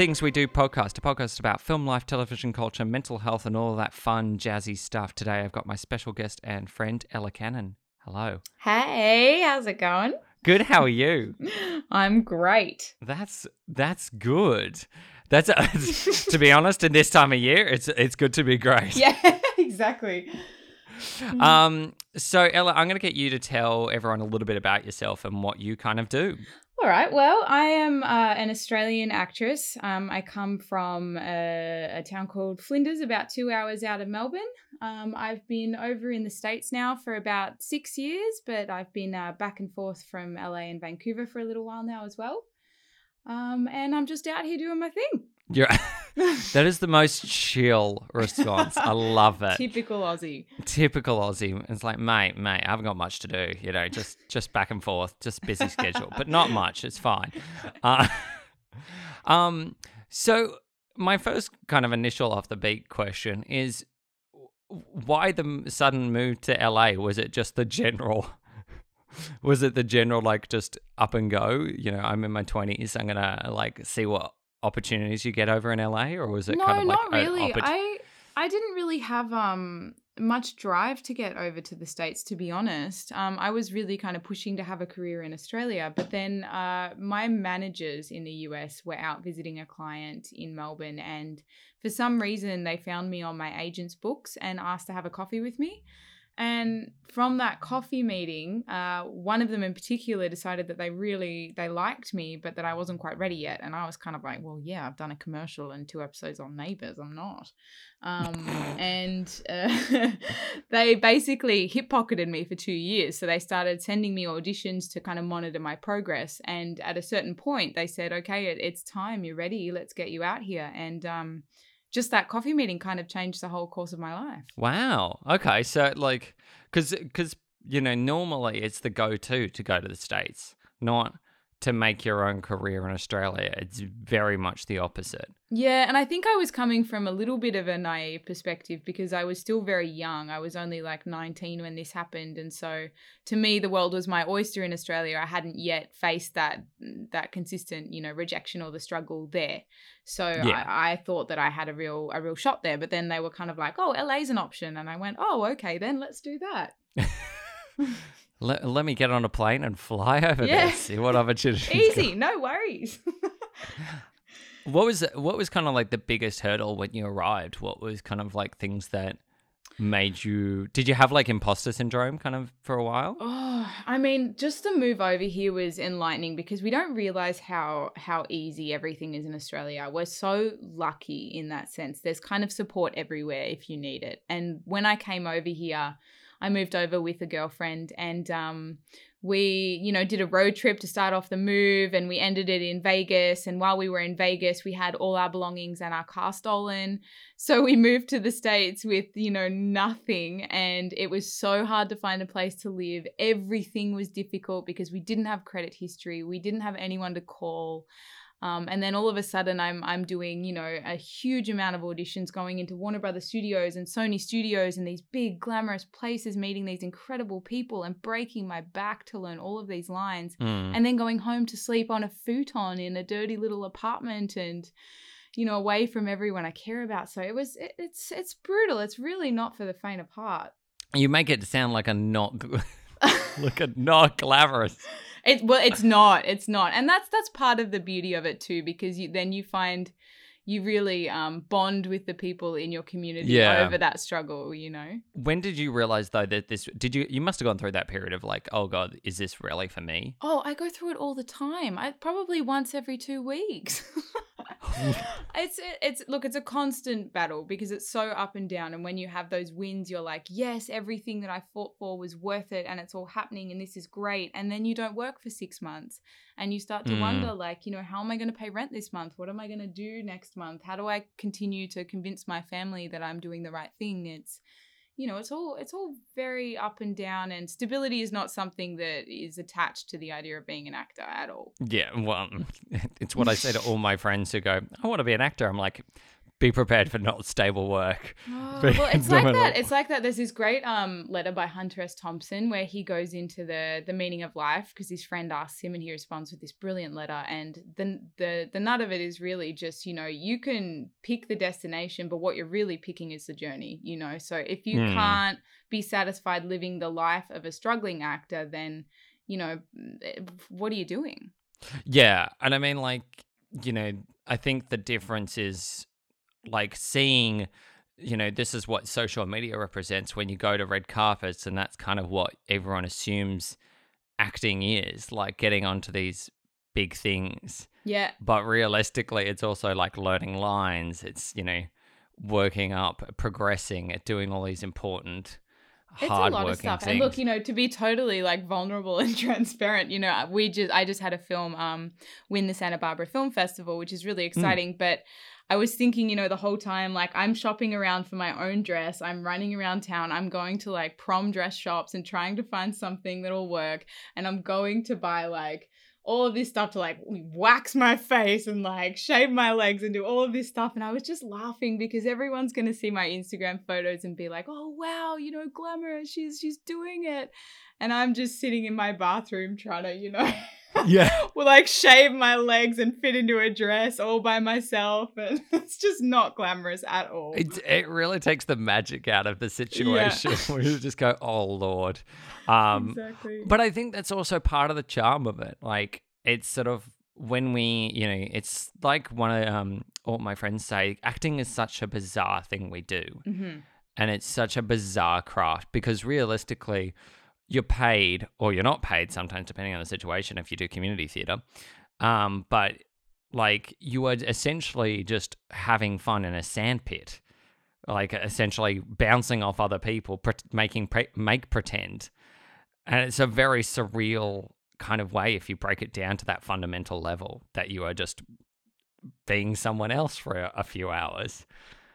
Things We Do podcast, a podcast about film, life, television culture, mental health, and all that fun, jazzy stuff. Today I've got my special guest and friend, Ella Cannon. Hello. Hey, how's it going? Good. How are you? I'm great. That's that's good. That's to be honest. In this time of year, it's it's good to be great. Yeah, exactly. Um. So Ella, I'm going to get you to tell everyone a little bit about yourself and what you kind of do. All right. Well, I am uh, an Australian actress. Um, I come from a, a, town called Flinders, about two hours out of Melbourne. Um, I've been over in the States now for about six years, but I've been uh, back and forth from LA and Vancouver for a little while now as well. Um, and I'm just out here doing my thing. You're that is the most chill response. I love it. Typical Aussie. Typical Aussie. It's like, mate, mate, I haven't got much to do. You know, just just back and forth, just busy schedule, but not much. It's fine. Uh, um, so my first kind of initial off the beat question is, why the sudden move to LA? Was it just the general? Was it the general like just up and go? You know, I'm in my twenties. I'm gonna like see what opportunities you get over in LA, or was it no, kind of like not really? I I didn't really have um much drive to get over to the states, to be honest. Um, I was really kind of pushing to have a career in Australia, but then uh, my managers in the US were out visiting a client in Melbourne, and for some reason they found me on my agent's books and asked to have a coffee with me. And from that coffee meeting, uh, one of them in particular decided that they really they liked me, but that I wasn't quite ready yet. And I was kind of like, well, yeah, I've done a commercial and two episodes on Neighbours. I'm not. Um, and uh, they basically hip pocketed me for two years. So they started sending me auditions to kind of monitor my progress. And at a certain point, they said, okay, it, it's time. You're ready. Let's get you out here. And um, just that coffee meeting kind of changed the whole course of my life. Wow. Okay. So like, because because you know normally it's the go-to to go to the states, not to make your own career in Australia. It's very much the opposite. Yeah, and I think I was coming from a little bit of a naive perspective because I was still very young. I was only like 19 when this happened, and so to me the world was my oyster in Australia. I hadn't yet faced that that consistent, you know, rejection or the struggle there. So yeah. I, I thought that I had a real a real shot there, but then they were kind of like, "Oh, LA's an option." And I went, "Oh, okay, then let's do that." let, let me get on a plane and fly over yeah. there. See what opportunities. Easy, no worries. what was what was kind of like the biggest hurdle when you arrived? What was kind of like things that made you did you have like imposter syndrome kind of for a while oh i mean just the move over here was enlightening because we don't realize how how easy everything is in australia we're so lucky in that sense there's kind of support everywhere if you need it and when i came over here I moved over with a girlfriend and um, we, you know, did a road trip to start off the move and we ended it in Vegas. And while we were in Vegas, we had all our belongings and our car stolen. So we moved to the States with, you know, nothing. And it was so hard to find a place to live. Everything was difficult because we didn't have credit history, we didn't have anyone to call. Um, and then all of a sudden, I'm I'm doing you know a huge amount of auditions, going into Warner Brothers Studios and Sony Studios and these big glamorous places, meeting these incredible people, and breaking my back to learn all of these lines, mm. and then going home to sleep on a futon in a dirty little apartment and you know away from everyone I care about. So it was it, it's it's brutal. It's really not for the faint of heart. You make it sound like a not like a not glamorous. It well, it's not. It's not, and that's that's part of the beauty of it too, because you then you find you really um, bond with the people in your community yeah. over that struggle. You know. When did you realize though that this? Did you? You must have gone through that period of like, oh god, is this really for me? Oh, I go through it all the time. I probably once every two weeks. it's it's look, it's a constant battle because it's so up and down. And when you have those wins, you're like, yes, everything that I fought for was worth it, and it's all happening, and this is great. And then you don't work for six months, and you start to mm. wonder, like, you know, how am I going to pay rent this month? What am I going to do next month? How do I continue to convince my family that I'm doing the right thing? It's you know it's all it's all very up and down and stability is not something that is attached to the idea of being an actor at all. Yeah well it's what i say to all my friends who go i want to be an actor. I'm like be prepared for not stable work. Oh, well, it's like that. It's like that. There's this great um letter by Hunter S. Thompson where he goes into the the meaning of life because his friend asks him and he responds with this brilliant letter. And the the the nut of it is really just you know you can pick the destination, but what you're really picking is the journey. You know, so if you Hmm. can't be satisfied living the life of a struggling actor, then you know what are you doing? Yeah, and I mean, like, you know, I think the difference is like seeing, you know, this is what social media represents when you go to red carpets, and that's kind of what everyone assumes acting is like getting onto these big things. Yeah, But realistically, it's also like learning lines. It's, you know, working up, progressing, at doing all these important, it's a hard lot of stuff things. and look you know to be totally like vulnerable and transparent you know we just i just had a film um win the santa barbara film festival which is really exciting but i was thinking you know the whole time like i'm shopping around for my own dress i'm running around town i'm going to like prom dress shops and trying to find something that'll work and i'm going to buy like all of this stuff to like wax my face and like shave my legs and do all of this stuff. And I was just laughing because everyone's gonna see my Instagram photos and be like, oh wow, you know, glamour, she's she's doing it. And I'm just sitting in my bathroom trying to, you know, yeah. will like shave my legs and fit into a dress all by myself. And it's just not glamorous at all. It, it really takes the magic out of the situation where you just go, oh, Lord. Um, exactly. But I think that's also part of the charm of it. Like, it's sort of when we, you know, it's like one of um, all my friends say, acting is such a bizarre thing we do. hmm And it's such a bizarre craft because realistically, you're paid or you're not paid sometimes, depending on the situation, if you do community theatre. Um, but like, you are essentially just having fun in a sandpit, like essentially bouncing off other people, pre- making pre- make pretend. And it's a very surreal kind of way if you break it down to that fundamental level that you are just being someone else for a few hours.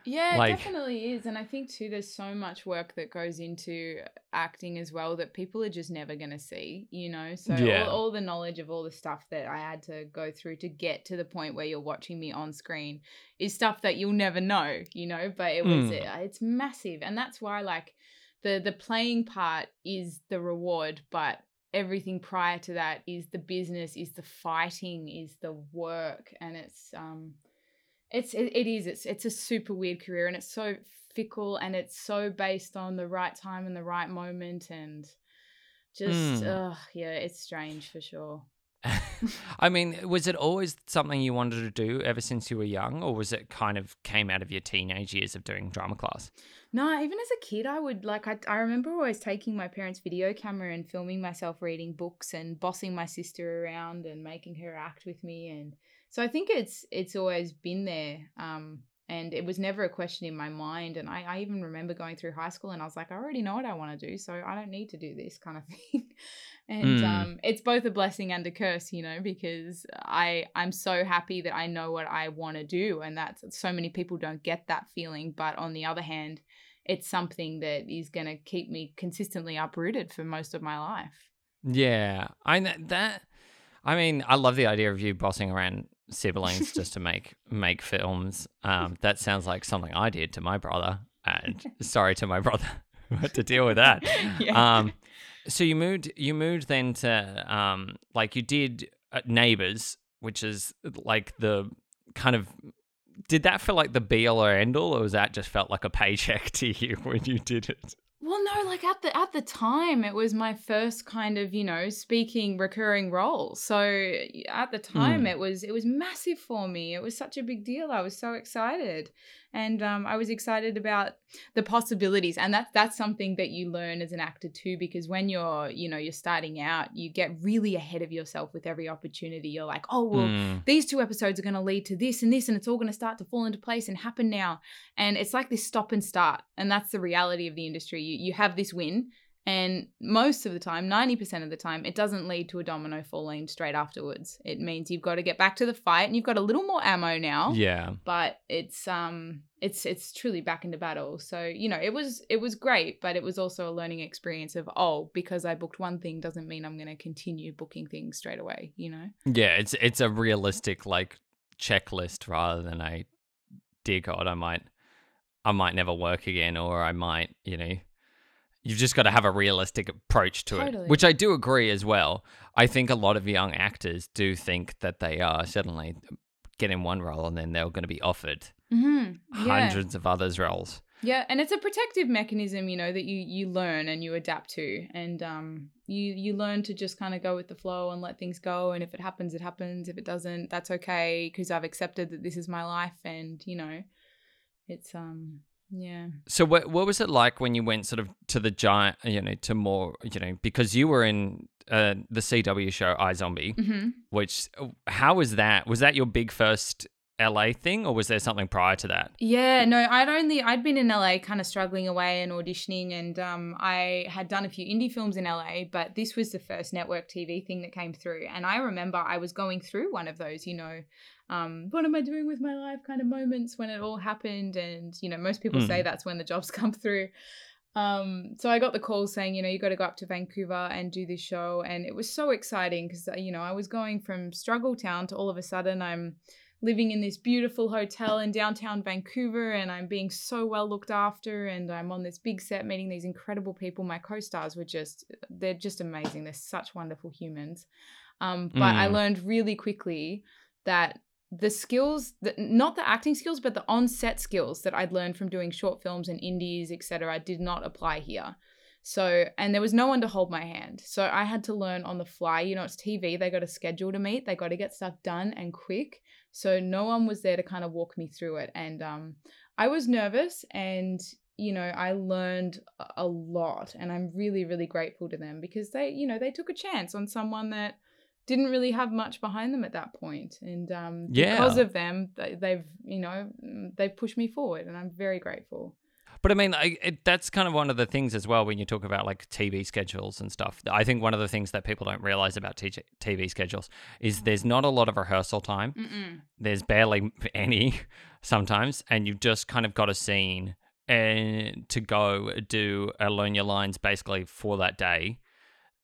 Yeah, Like- it definitely is. And I think too there's so much work that goes into acting as well that people are just never gonna see, you know? So Yeah. all, all the knowledge of all the stuff that I had to go through to get to the point where you're watching me on screen is stuff that you'll never know, you know, but it was Mm. uh, it's massive. And that's why like the the playing part is the reward, but everything prior to that is the business, is the fighting, is the work and it's um it's it, it is it's it's a super weird career and it's so fickle and it's so based on the right time and the right moment and just Mm. ugh, yeah it's strange for sure I mean, was it always something you wanted to do ever since you were young, or was it kind of came out of your teenage years of doing drama class? no even as a kid i would like I, I remember always taking my parents video camera and filming myself reading books and bossing my sister around and making her act with me and so i think it's it's always been there um and it was never a question in my mind and I, I even remember going through high school and i was like i already know what i want to do so i don't need to do this kind of thing and Mm. um it's both a blessing and a curse you know because i i'm so happy that i know what i want to do and that's so many people don't get that feeling but on the other hand it's something that is going to keep me consistently uprooted for most of my life Yeah, I that. I mean, I love the idea of you bossing around siblings just to make make films. Um, that sounds like something I did to my brother, and sorry to my brother had to deal with that. yeah. Um, so you moved, you moved then to um, like you did uh, Neighbors, which is like the kind of. Did that feel like the be all or end all, or was that just felt like a paycheck to you when you did it? Well, no, like at the at the time, it was my first kind of you know speaking recurring role. So at the time, Mm. it was it was massive for me. It was such a big deal. I was so excited, and um, I was excited about the possibilities. And that's that's something that you learn as an actor too, because when you're you know you're starting out, you get really ahead of yourself with every opportunity. You're like, oh well, Mm. these two episodes are going to lead to this and this and it's all going to start to fall into place and happen now and it's like this stop and start and that's the reality of the industry you, you have this win and most of the time 90% of the time it doesn't lead to a domino falling straight afterwards. It means you've got to get back to the fight and you've got a little more ammo now. Yeah. but it's um it's it's truly back into battle. So you know it was it was great but it was also a learning experience of oh because i booked one thing doesn't mean i'm going to continue booking things straight away you know? Yeah, it's it's a realistic like checklist rather than a dear God, I might, I might never work again, or I might, you know, you've just got to have a realistic approach to Totally. it, which I do agree as well. I think a lot of young actors do think that they are suddenly getting one role and then they're going to be offered Mm-hmm. Yeah. hundreds of others roles. Yeah, and it's a protective mechanism, you know, that you you learn and you adapt to, and um, you you learn to just kind of go with the flow and let things go. And if it happens, it happens. If it doesn't, that's okay because I've accepted that this is my life, and you know, it's um, yeah. So what what was it like when you went sort of to the giant, you know, to more, you know, because you were in uh, the CW show iZombie, Mm-hmm. which how was that? Was that your big first LA thing, or was there something prior to that? Yeah, no, I'd only I'd been in LA kind of struggling away and auditioning and um I had done a few indie films in LA, but this was the first network TV thing that came through. And I remember I was going through one of those, you know, um, what am I doing with my life kind of moments when it all happened. And, you know, most people say that's when the jobs come through. Um, so I got the call saying, you know, you got to go up to Vancouver and do this show. And it was so exciting because, you know, I was going from struggle town to all of a sudden I'm living in this beautiful hotel in downtown Vancouver and I'm being so well looked after and I'm on this big set meeting these incredible people. My co-stars were just they're just amazing. They're such wonderful humans. Um, but I Mm. learned really quickly that the skills that not the acting skills but the on-set skills that I'd learned from doing short films and indies etc did not apply here. So, and there was no one to hold my hand. So I had to learn on the fly. You know, it's TV. They got a schedule to meet. They got to get stuff done and quick. So no one was there to kind of walk me through it. And um, I was nervous and, you know, I learned a- a lot. And I'm really, really grateful to them because they, you know, they took a chance on someone that didn't really have much behind them at that. And um, Yeah. because of them, they- they've, you know, they've pushed me forward. And I'm very grateful. But I mean, I, it, that's kind of one of the things as well when you talk about like TV schedules and stuff. I think one of the things that people don't realize about TV schedules is there's not a lot of rehearsal time. Mm-mm. There's barely any sometimes, and you've just kind of got a scene and to go do uh, learn your lines basically for that day,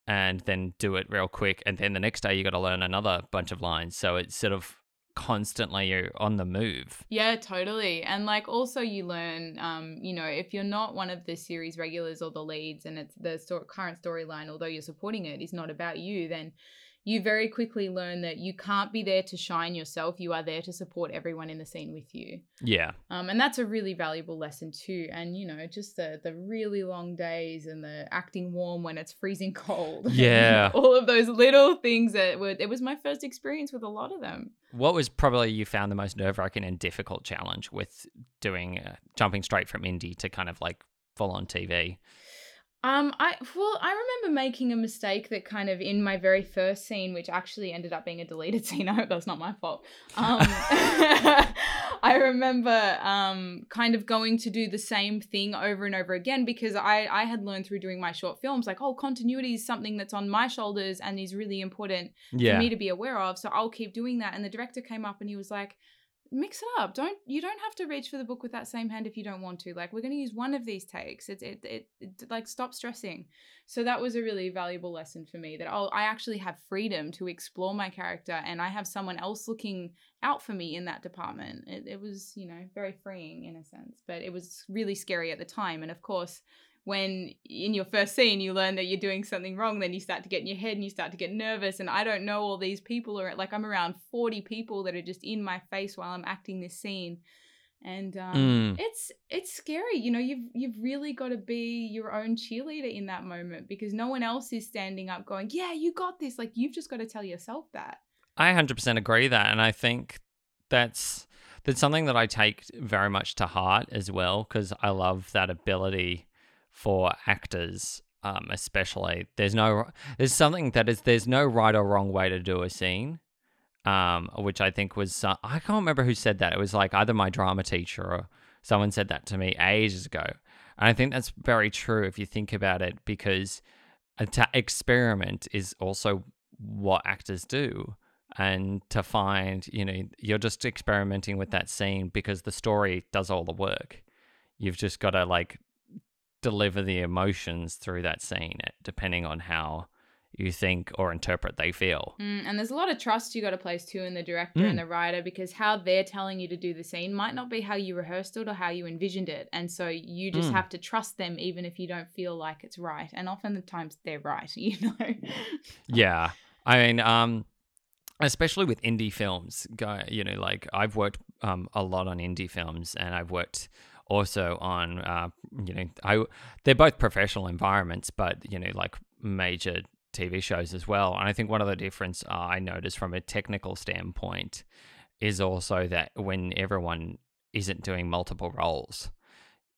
and then do it real quick, and then the next day you got to learn another bunch of lines. So it's sort of constantly you're on the move. Yeah, totally. And like also you learn um, you know, if you're not one of the series regulars or the leads and it's the sto- current storyline although you're supporting it is not about you, then you very quickly learn that you can't be there to shine yourself. You are there to support everyone in the scene with you. Yeah. Um, and that's a really valuable lesson too. And you know, just the the really long days and the acting warm when it's freezing cold. Yeah. All of those little things that were it was my first experience with a lot of them. What was probably you found the most nerve wracking and difficult challenge with doing uh, jumping straight from indie to kind of like full on TV? Um, I well, I remember making a mistake that kind of in my very first scene, which actually ended up being a deleted scene. I hope that's not my fault. Um, I remember um kind of going to do the same thing over and over again because I I had learned through doing my short films like oh continuity is something that's on my shoulders and is really important Yeah. for me to be aware of. So I'll keep doing that. And the director came up and he was like, mix it up. Don't you don't have to reach for the book with that same hand if you don't want to. Like we're going to use one of these takes. It, it it it like stop stressing. So that was a really valuable lesson for me that oh I actually have freedom to explore my character and I have someone else looking out for me in that department. It, it was you know very freeing in a sense, but it was really scary at the time. And of course when in your first scene you learn that you're doing something wrong then you start to get in your head and you start to get nervous and i don't know all these people are like i'm around 40 people that are just in my face while i'm acting this scene and um, Mm. it's it's scary you know you've you've really got to be your own cheerleader in that moment because no one else is standing up going yeah you got this like you've just got to tell yourself that I 100% agree that, and I think that's that's something that I take very much to heart as well because I love that ability for actors, um, especially. There's no there's something that is there's no right or wrong way to do a scene, um, which I think was uh, I can't remember who said that. It was like either my drama teacher or someone said that to me ages ago, and I think that's very true if you think about it because ta- experiment is also what actors do and to find you know you're just experimenting with that scene because the story does all the work you've just got to like deliver the emotions through that scene eh, depending on how you think or interpret they feel. Mm, and there's a lot of trust you got to place too in the director Mm. and the writer because how they're telling you to do the scene might not be how you rehearsed it or how you envisioned it. And so you just Mm. have to trust them even if you don't feel like it's right. And often the times they're right, you know. Yeah. I mean, um, especially with indie films, you know, like I've worked um, a lot on indie films and I've worked also on, uh, you know, I they're both professional environments, but, you know, like major TV shows as well. And I think one of the difference uh, I noticed from a technical standpoint is also that when everyone isn't doing multiple roles,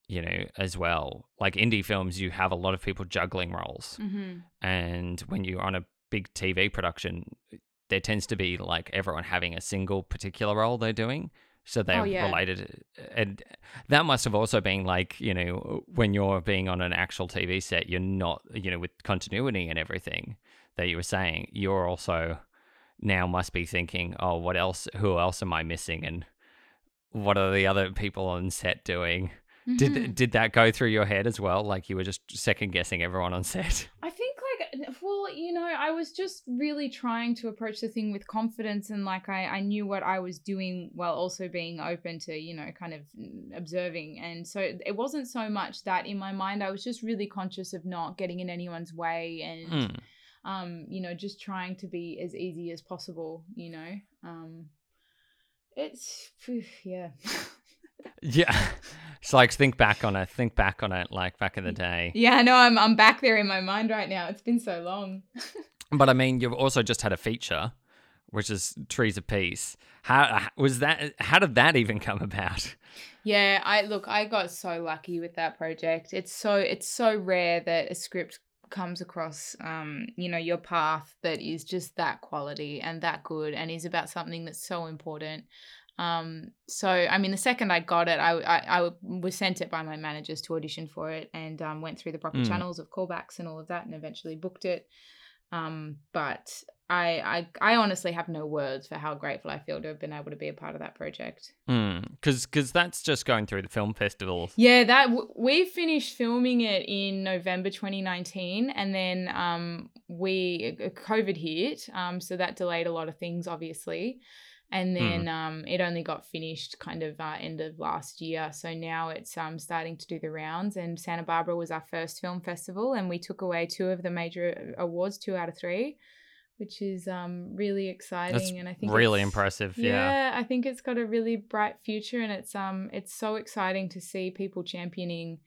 you know, as well, like indie films, you have a lot of people juggling roles mm-hmm. and when you're on a big TV production, there tends to be like everyone having a single particular role they're doing. So they're Oh, yeah. related. And that must have also been like, you know, when you're being on an actual TV set, you're not, you know, with continuity and everything that you were saying, you're also now must be thinking, oh, what else, who else am I missing? And what are the other people on set doing? Mhm. Did did that go through your head as well? Like you were just second guessing everyone on set? I like well, you know, I was just really trying to approach the thing with confidence and like I, I knew what I was doing while also being open to, you know, kind of observing. And so it wasn't so much that in my mind I was just really conscious of not getting in anyone's way and Mm. um, you know, just trying to be as easy as possible, you know. Um it's phew, yeah. Yeah. It's like think back on it. Think back on it like back in the day. yeah, no, I'm I'm back there in my mind right now. It's been so long. But I mean, you've also just had a feature, which is Trees of Peace. How was that? How did that even come about? Yeah, I look, I got so lucky with that project. It's so it's so rare that a script comes across um, you know, your path that is just that quality and that good and is about something that's so important. Um, so I mean the second I got it, I I, I was sent it by my managers to audition for it and um, went through the proper Mm. channels of callbacks and all of that and eventually booked it. Um, but I, I I honestly have no words for how grateful I feel to have been able to be a part of that project. Because because that's just going through the film festivals. Yeah, that w- we finished filming it in November 2019, and then um, we uh, COVID hit, um, so that delayed a lot of things, obviously. And then um, it only got finished kind of uh, end of last year. So now it's um, starting to do the rounds. And Santa Barbara was our first film festival, and we took away two of the major uh, awards, two out of three, which is um, really exciting. That's and I think really impressive. Yeah. yeah, I think it's got a really bright future, and it's um, it's so exciting to see people championing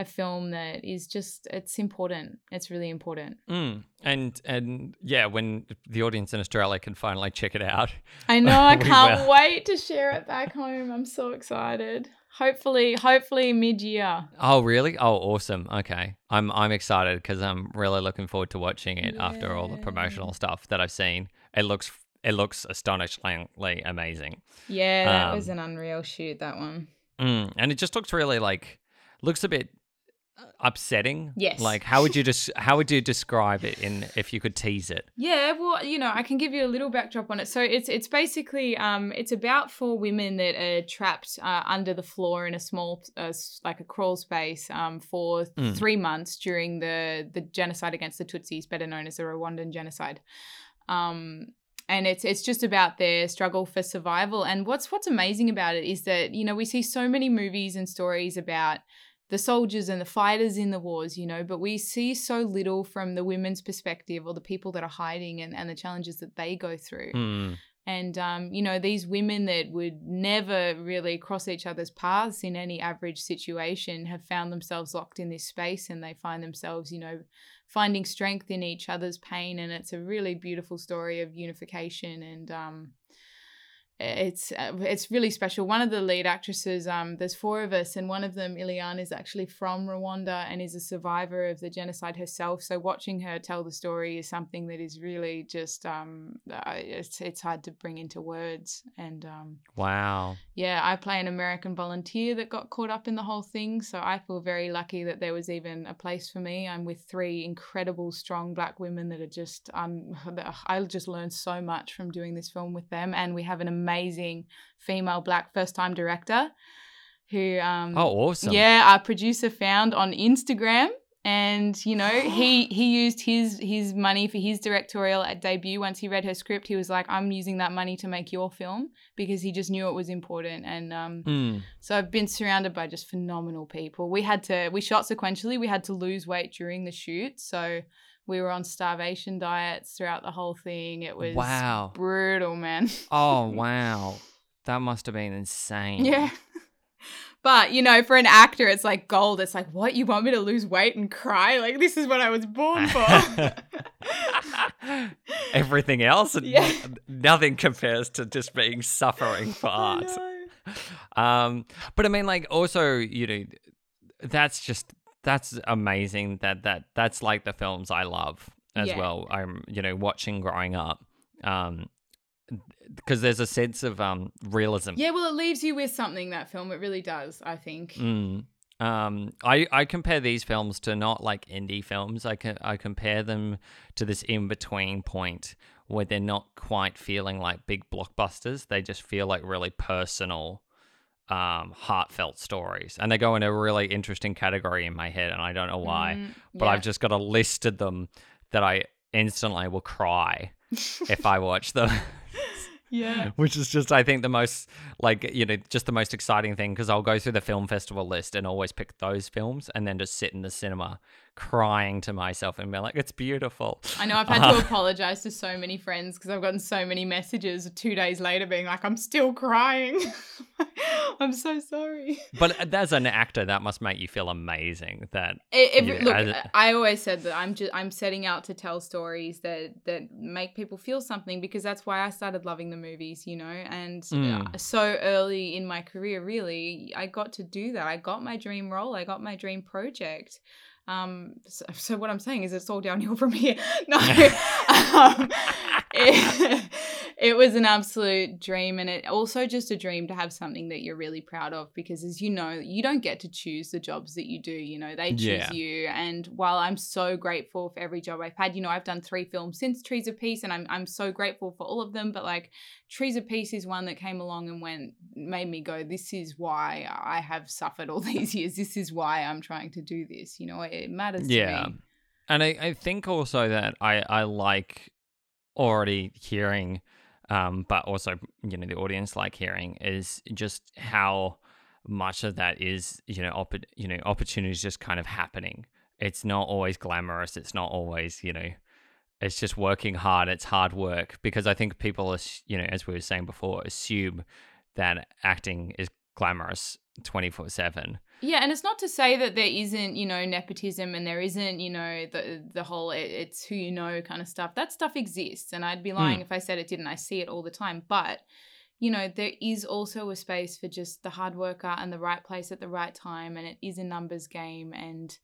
a film that is just it's important. It's really important. Mm. And and yeah, when the audience in Australia can finally check it out. I know. I can't will. wait to share it back home. I'm so excited. Hopefully, hopefully mid year. Oh really? Oh awesome. Okay. I'm I'm excited because I'm really looking forward to watching it after all the promotional stuff that I've seen. It looks it looks astonishingly amazing. Yeah, that was Um, an unreal shoot. That one. Mm. And it just looks really like looks a bit upsetting. Yes. Like how would you just how would you describe it in if you could tease it? Yeah, well, you know, I can give you a little backdrop on it. So it's it's basically um it's about four women that are trapped uh, under the floor in a small uh, like a crawl space um for Mm. three months during the the genocide against the Tutsis, better known as the Rwandan genocide. Um and it's it's just about their struggle for survival. And what's what's amazing about it is that you know we see so many movies and stories about the soldiers and the fighters in the wars, you know, but we see so little from the women's perspective or the people that are hiding and, and the challenges that they go through. Mm. And, um, you know, these women that would never really cross each other's paths in any average situation have found themselves locked in this space and they find themselves, you know, finding strength in each other's pain. And it's a really beautiful story of unification and, um, it's uh, it's really special. One of the lead actresses, um, there's four of us, and one of them, Eliane, is actually from Rwanda and is a survivor of the genocide herself. So watching her tell the story is something that is really just um, it's it's hard to bring into words. And um, Wow. yeah, I play an American volunteer that got caught up in the whole thing. So I feel very lucky that there was even a place for me. I'm with three incredible, strong black women that are just, um, I just learned so much from doing this film with them. And we have an amazing female black first time director who, um, Oh awesome. yeah, our producer found on Instagram. and you know he he used his his money for his directorial at debut once he read her script he was like i'm using that money to make your film because he just knew it was important and um, Mm. so i've been surrounded by just phenomenal people we had to we shot sequentially we had to lose weight during the shoot so we were on starvation diets throughout the whole thing it was Wow. brutal man Oh wow. That must have been insane. yeah but you know for an actor it's like gold it's like what you want me to lose weight and cry like this is what i was born for Everything else, Yeah. nothing compares to just being suffering for art. Um, but I mean, like, also, you know, that's just that's amazing. That that that's like the films I love as Yeah. well. I'm, you know, watching growing up. Um, because there's a sense of um realism. Yeah, well, it leaves you with something. That film, it really does. I think. Mm. Um, I, I compare these films to not like indie films. I can I compare them to this in between point where they're not quite feeling like big blockbusters. They just feel like really personal, um, heartfelt stories, and they go in a really interesting category in my head, and I don't know why. Mm, But yeah. I've just got a list of them that I instantly will cry if I watch them. yeah. which is just I think the most like you know just the most exciting thing because I'll go through the film festival list and always pick those films and then just sit in the cinema crying to myself and be like it's beautiful. I know I've had Uh, to apologize to so many friends because I've gotten so many messages two days later being like, I'm still crying. I'm so sorry. But as an actor, that must make you feel amazing. That It, it- Yeah, look, as- I always said that I'm just I'm setting out to tell stories that that make people feel something because that's why I started loving the movies, you know. And Mm. uh, so early in my career, really, I got to do that. I got my dream role. I got my dream project. Um, so, so what I'm saying is it's all downhill from here. No, um, it, it was an absolute dream, and it also just a dream to have something that you're really proud of. Because as you know, you don't get to choose the jobs that you do. You know, they choose Yeah. you. And while I'm so grateful for every job I've had, you know, I've done three films since Trees of Peace, and I'm I'm so grateful for all of them. But like Trees of Peace is one that came along and went made me go, this is why I have suffered all these years. This is why I'm trying to do this. You know, it, it matters yeah, to me. and I I think also that I I like already hearing, um, but also you know the audience like hearing is just how much of that is you know opp- you know opportunities just kind of happening. It's not always glamorous. It's not always you know. It's just working hard. It's hard work because I think people, you know, as we were saying before, assume that acting is glamorous twenty four seven. Yeah, and it's not to say that there isn't, you know, nepotism and there isn't, you know, the the whole it, it's who you know kind of stuff. That stuff exists, and I'd be hmm. lying if I said it didn't. I see it all the time, but you know, there is also a space for just the hard worker and the right place at the right time, and it is a numbers game. And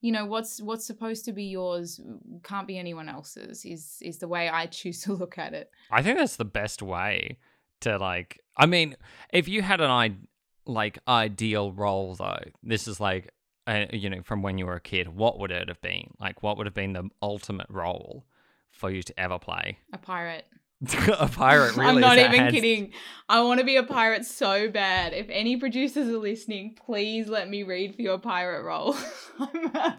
you know, what's what's supposed to be yours can't be anyone else's. Is is the way I choose to look at it. I think that's the best way to like. I mean, if you had an I like ideal role though, this is like, uh, you know, from when you were a kid, what would it have been? Like, what would have been the ultimate role for you to ever play? A pirate. a pirate, really? I'm not even hands- kidding. I want to be a pirate so bad. If any producers are listening, please let me read for your pirate role. All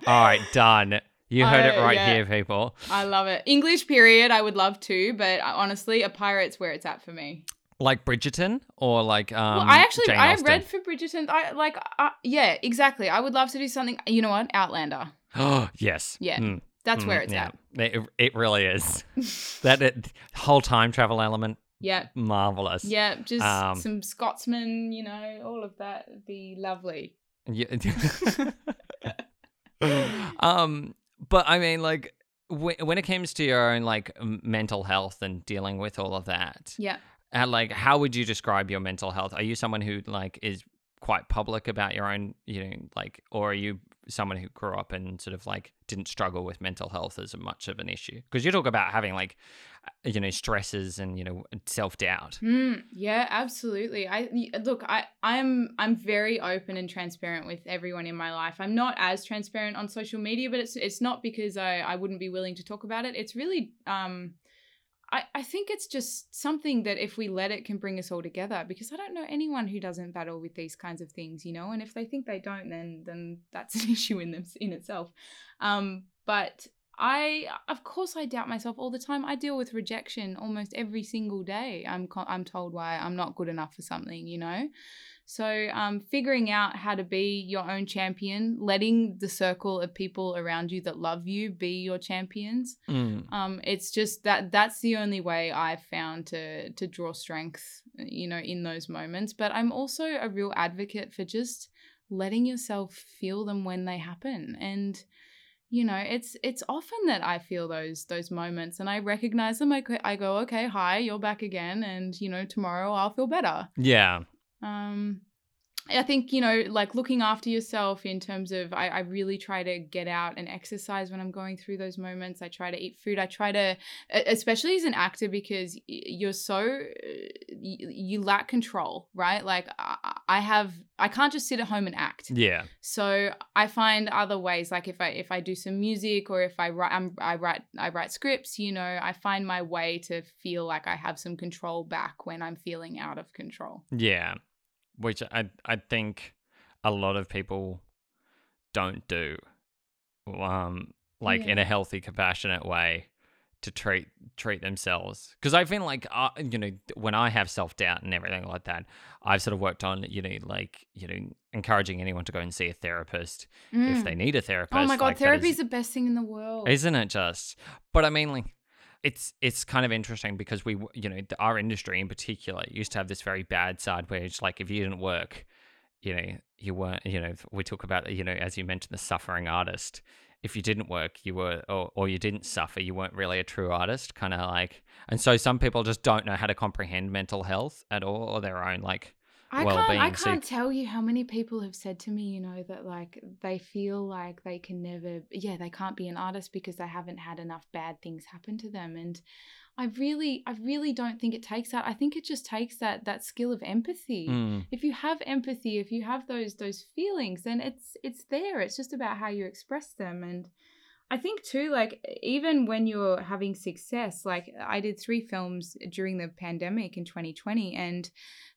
right, done. You heard it right yeah. here, people. I love it. English period, I would love to, but uh, honestly, a pirate's where it's at for me. Like Bridgerton, or like um. well, I actually Jane I Austen? read for Bridgerton. I like uh, yeah, exactly. I would love to do something. You know what? Outlander. Oh yes. Yeah, Mm, That's mm, where it's yeah. at. It, it really is. that it, whole time travel element, Yeah. marvelous. Yeah, just Um, some Scotsmen, you know, all of that would be lovely. Yeah. um, but I mean, like, when, when it comes to your own like mental health and dealing with all of that, Yeah. Like, how would you describe your mental health? Are you someone who like is quite public about your own, you know, like, or are you someone who grew up and sort of like didn't struggle with mental health as much of an issue? Because you talk about having like, uh, you know, stresses and you know self doubt. Mm, yeah, absolutely. I look, I I'm I'm very open and transparent with everyone in my life. I'm not as transparent on social media, but it's it's not because I I wouldn't be willing to talk about it. It's really um I, I think it's just something that if we let it can bring us all together because I don't know anyone who doesn't battle with these kinds of things, you know, and if they think they don't, then then that's an issue in them in itself. Um, but I, of course, I doubt myself all the time. I deal with rejection almost every single day. I'm I'm told why I'm not good enough for something, you know. So, um, figuring out how to be your own champion, letting the circle of people around you that love you be your champions. Mm. Um, it's just that that's the only way I've found to to draw strength, you know, in those moments. But I'm also a real advocate for just letting yourself feel them when they happen and you know it's it's often that i feel those those moments and i recognize them i, I go okay hi you're back again and you know tomorrow i'll feel better Yeah. Um I think, you know, like looking after yourself in terms of, I, I really try to get out and exercise when I'm going through those moments. I try to eat food. I try to, especially as an actor, because you're so, you, you lack control, right? Like I, I have, I can't just sit at home and act. Yeah. So I find other ways, like if I if I do some music or if I write I'm, I write I write scripts, you know, I find my way to feel like I have some control back when I'm feeling out of control. Yeah. Which I I think a lot of people don't do. Um like in a healthy compassionate way to treat treat themselves because I feel like uh, you know when I have self doubt and everything like that, I've sort of worked on you know like you know encouraging anyone to go and see a therapist if they need a therapist. oh my god, like, therapy is the best thing in the world. isn't it just? But I mean, like, it's it's kind of interesting because we, you know, our industry in particular used to have this very bad side where it's like if you didn't work, you know, you weren't, you know, we talk about, you know, as you mentioned, the suffering artist. If you didn't work, you were, or, or you didn't suffer, you weren't really a true artist, kind of like. And so some people just don't know how to comprehend mental health at all or their own, like, I well-being, can't. I can't tell you how many people have said to me, you know, that like they feel like they can never, yeah, they can't be an artist because they haven't had enough bad things happen to them. And I really, I really don't think it takes that. I think it just takes that that skill of empathy. mm, If you have empathy, if you have those those feelings, then it's it's there. It's just about how you express them and. I think too, like even when you're having success, like I did three films during the pandemic in 2020, and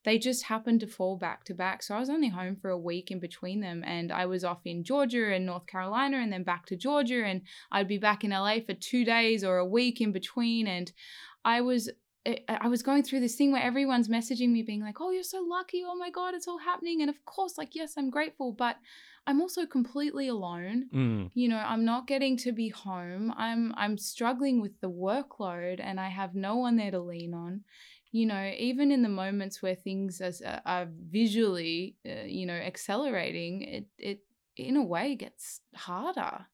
they just happened to fall back to back. So I was only home for a week in between them, and I was off in Georgia and North Carolina, and then back to Georgia, and I'd be back in LA for two days or a week in between, and I was. I I was going through this thing where everyone's messaging me, being like, "Oh, you're so lucky! Oh my god, it's all happening!" And of course, like, yes, I'm grateful, but I'm also completely alone. Mm, you know i'm not getting to be home. I'm i'm struggling with the workload and i have no one there to lean on. You know even in the moments where things are, are visually uh, you know accelerating it it in a way gets harder.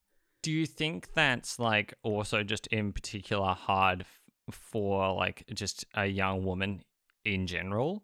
Do you think that's like also just in particular hard for like just a young woman in general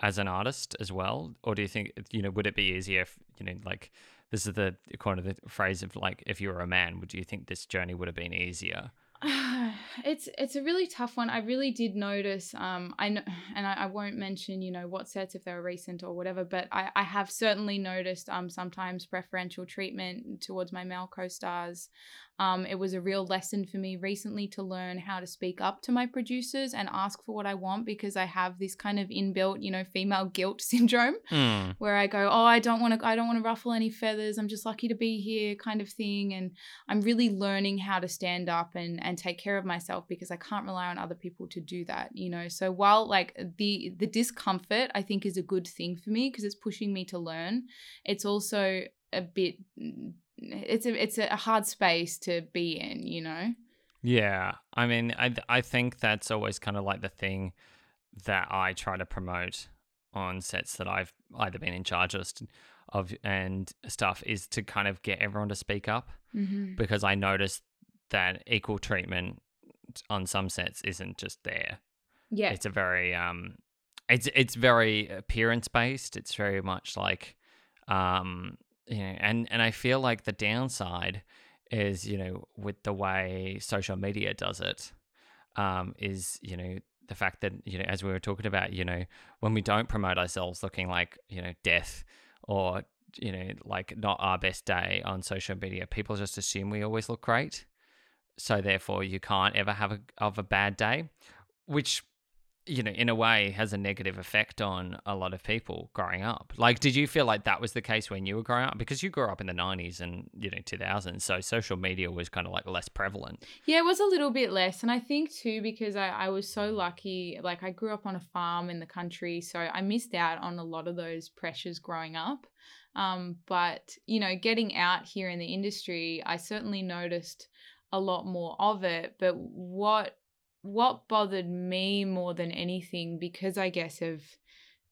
as an artist as well? Or do you think, you know, would it be easier if, you know, like this is the kind of the phrase of like if you were a man, would you think this journey would have been easier? it's it's a really tough one. I really did notice. Um, I know, and I, I won't mention you know what sets if they were recent or whatever, but I I have certainly noticed um sometimes preferential treatment towards my male co-stars. Um, it was a real lesson for me recently to learn how to speak up to my producers and ask for what I want because I have this kind of inbuilt you know female guilt syndrome Hmm. where I go, oh, I don't want to, I don't want to ruffle any feathers. I'm just lucky to be here, kind of thing. And I'm really learning how to stand up and and take care of myself because I can't rely on other people to do that, you know. So while like the the discomfort, I think is a good thing for me because it's pushing me to learn. It's also a bit, it's a it's a hard space to be in, you know. Yeah, I mean, I I think that's always kind of like the thing that I try to promote on sets that I've either been in charge of, of and stuff is to kind of get everyone to speak up Mm-hmm. because I noticed that equal treatment on some sets isn't just there. Yeah. It's a very um, it's it's very appearance based. It's very much like um, you know, and and I feel like the downside is you know with the way social media does it um, is you know the fact that you know as we were talking about you know when we don't promote ourselves looking like you know death or you know like not our best day on social media people just assume we always look great. So therefore you can't ever have a of a bad day, which you know in a way has a negative effect on a lot of people growing up. Like, did you feel like that was the case when you were growing up? Because you grew up in the '90s and you know 2000s, so social media was kind of like less prevalent. Yeah, it was a little bit less. And I think too, because I, I was so lucky, like I grew up on a farm in the country, so I missed out on a lot of those pressures growing up. Um, but, you know, getting out here in the industry, I certainly noticed a lot more of it. But what what bothered me more than anything, because I guess of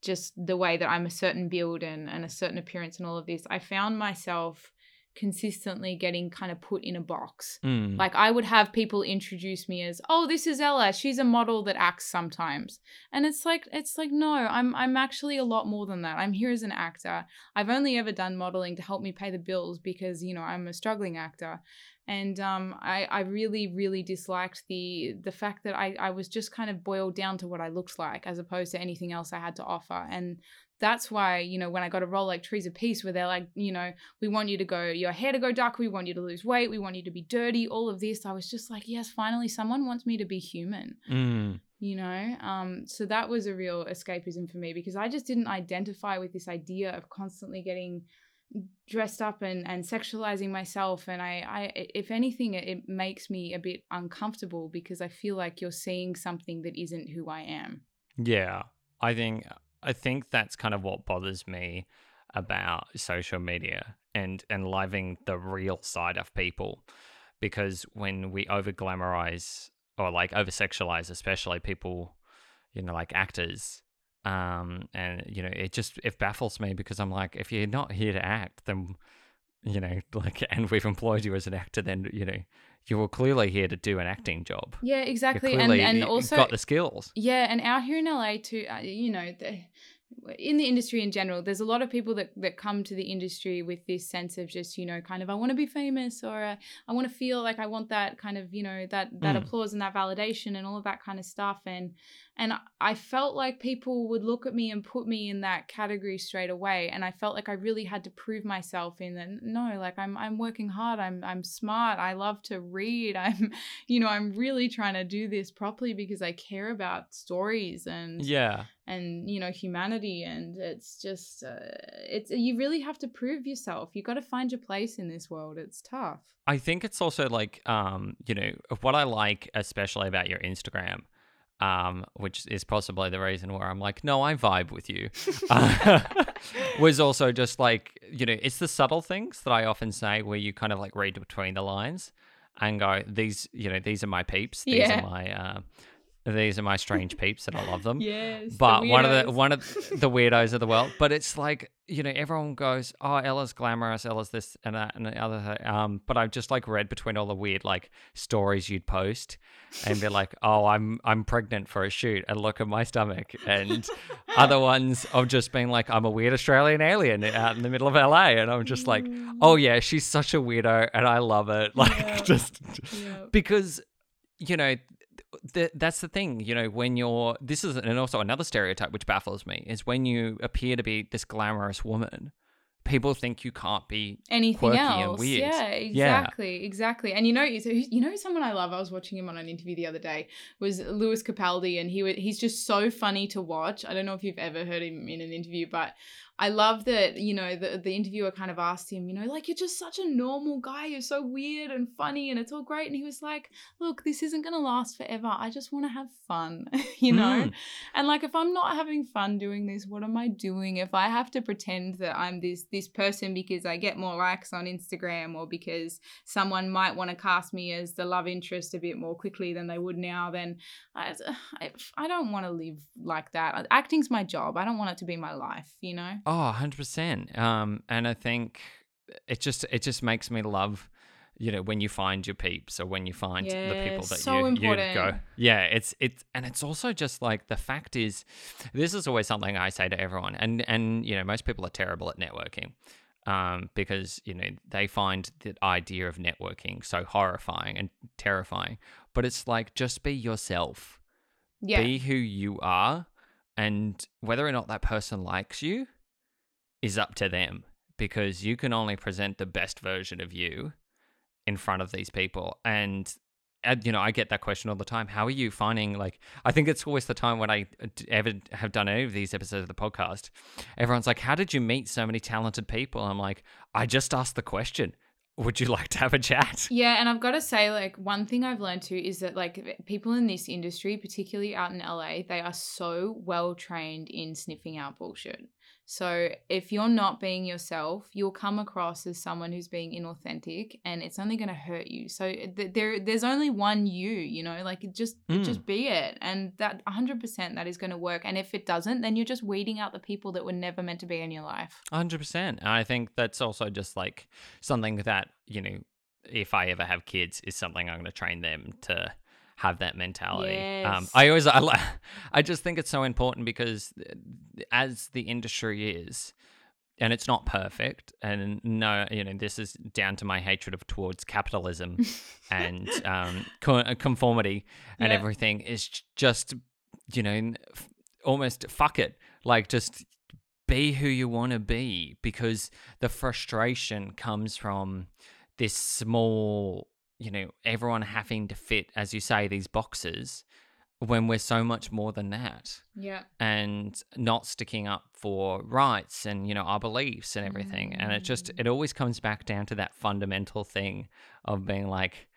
just the way that I'm a certain build and, and a certain appearance and all of this, I found myself consistently getting kind of put in a box. Mm. Like I would have people introduce me as, "Oh, this is Ella. She's a model that acts sometimes." And it's like it's like no, I'm I'm actually a lot more than that. I'm here as an actor. I've only ever done modeling to help me pay the bills because, you know, I'm a struggling actor. And um, I, I really, really disliked the the fact that I, I was just kind of boiled down to what I looked like as opposed to anything else I had to offer. And that's why, you know, when I got a role like Trees of Peace, where they're like, you know, we want you to go, your hair to go dark, we want you to lose weight, we want you to be dirty, all of this, I was just like, yes, finally, someone wants me to be human, Mm. you know? Um, so that was a real escapism for me because I just didn't identify with this idea of constantly getting dressed up and, and sexualizing myself and I, I if anything it, makes me a bit uncomfortable because i feel like you're seeing something that isn't who i am. Yeah, I think I think that's kind of what bothers me about social media and living the real side of people, because when we over glamorize or like over sexualize, especially people, you know, like actors, um, and you know, it just it baffles me because I'm like, if you're not here to act, then you know, like, and we've employed you as an actor, then you know, you were clearly here to do an acting job. yeah exactly and and also got the skills. Yeah, and out here in LA too, uh, you know, the, in the industry in general, there's a lot of people that that come to the industry with this sense of just, you know, kind of I want to be famous or uh, I want to feel like I want that kind of, you know, that that Mm. applause and that validation and all of that kind of stuff and and I felt like people would look at me and put me in that category straight away. And I felt like I really had to prove myself in that no, like I'm I'm working hard, I'm I'm smart, I love to read. I'm you know, I'm really trying to do this properly because I care about stories and Yeah. and you know humanity. And it's just uh, it's you really have to prove yourself. You got to find your place in this world. It's tough. I think it's also like, um, you know, what I like especially about your Instagram, um, which is possibly the reason where I'm like, no, I vibe with you, uh, was also just like, you know, it's the subtle things that I often say where you kind of like read between the lines and go, these, you know, these are my peeps, these Yeah. are my, uh, these are my strange peeps, and I love them yes but one of the one of the weirdos of the world. But it's like you know everyone goes, oh, Ella's glamorous, Ella's this and that and the other. thing." Um, but I've just like read between all the weird like stories you'd post, and be like, oh, I'm I'm pregnant for a shoot, and look at my stomach, and other ones of just being like, I'm a weird Australian alien out in the middle of LA, and I'm just like, oh yeah, she's such a weirdo, and I love it, like Yeah. just yeah. because you know th- that's the thing you know when you're this is and also another stereotype which baffles me is when you appear to be this glamorous woman people think you can't be anything else weird. yeah Yeah. exactly exactly and you know you know someone i love i was watching him on an interview the other day was lewis capaldi and he he's just so funny to watch i don't know if you've ever heard him in an interview but i love that you know the, the interviewer kind of asked him you know like you're just such a normal guy you're so weird and funny and it's all great and he was like look this isn't going to last forever i just want to have fun you know Mm. and like if I'm not having fun doing this, what am I doing? If I have to pretend that I'm this this person because I get more likes on Instagram or because someone might want to cast me as the love interest a bit more quickly than they would now, then I I, I don't want to live like that. Acting's my job. I don't want it to be my life, you know? oh 100% um and i think it just it just makes me love you know when you find your peeps or when you find the people that so you, you go yeah it's it's and it's also just like the fact is this is always something i say to everyone and and you know most people are terrible at networking um because you know they find the idea of networking so horrifying and terrifying but it's like just be yourself. Yeah. be who you are and whether or not that person likes you is up to them because you can only present the best version of you in front of these people and you know, I get that question all the time. How are you finding like? I think it's always the time when I uh, ever have done any of these episodes of the podcast. Everyone's like, "How did you meet so many talented people?" I'm like, I just asked the question. Would you like to have a chat? Yeah, and I've got to say, like, one thing I've learned too is that, like, people in this industry, particularly out in LA, they are so well trained in sniffing out bullshit. So if you're not being yourself, you'll come across as someone who's being inauthentic, and it's only going to hurt you. So th- there, there's only one you, you know, like just, Mm. just be it, and that 100% that is going to work. And if it doesn't, then you're just weeding out the people that were never meant to be in your life. Hundred percent. And I think that's also just like something that you know, if I ever have kids, is something I'm going to train them to have that mentality. Um, I always, I, I just think it's so important because uh, as the industry is, and it's not perfect, and no, you know, this is down to my hatred of towards capitalism and um, co- conformity and Yeah. everything is just, you know, almost fuck it, like just be who you want to be because the frustration comes from this small, you know, everyone having to fit, as you say, these boxes when we're so much more than that Yeah. and not sticking up for rights and you know our beliefs and everything. And it just mm. it always comes back down to that fundamental thing of being like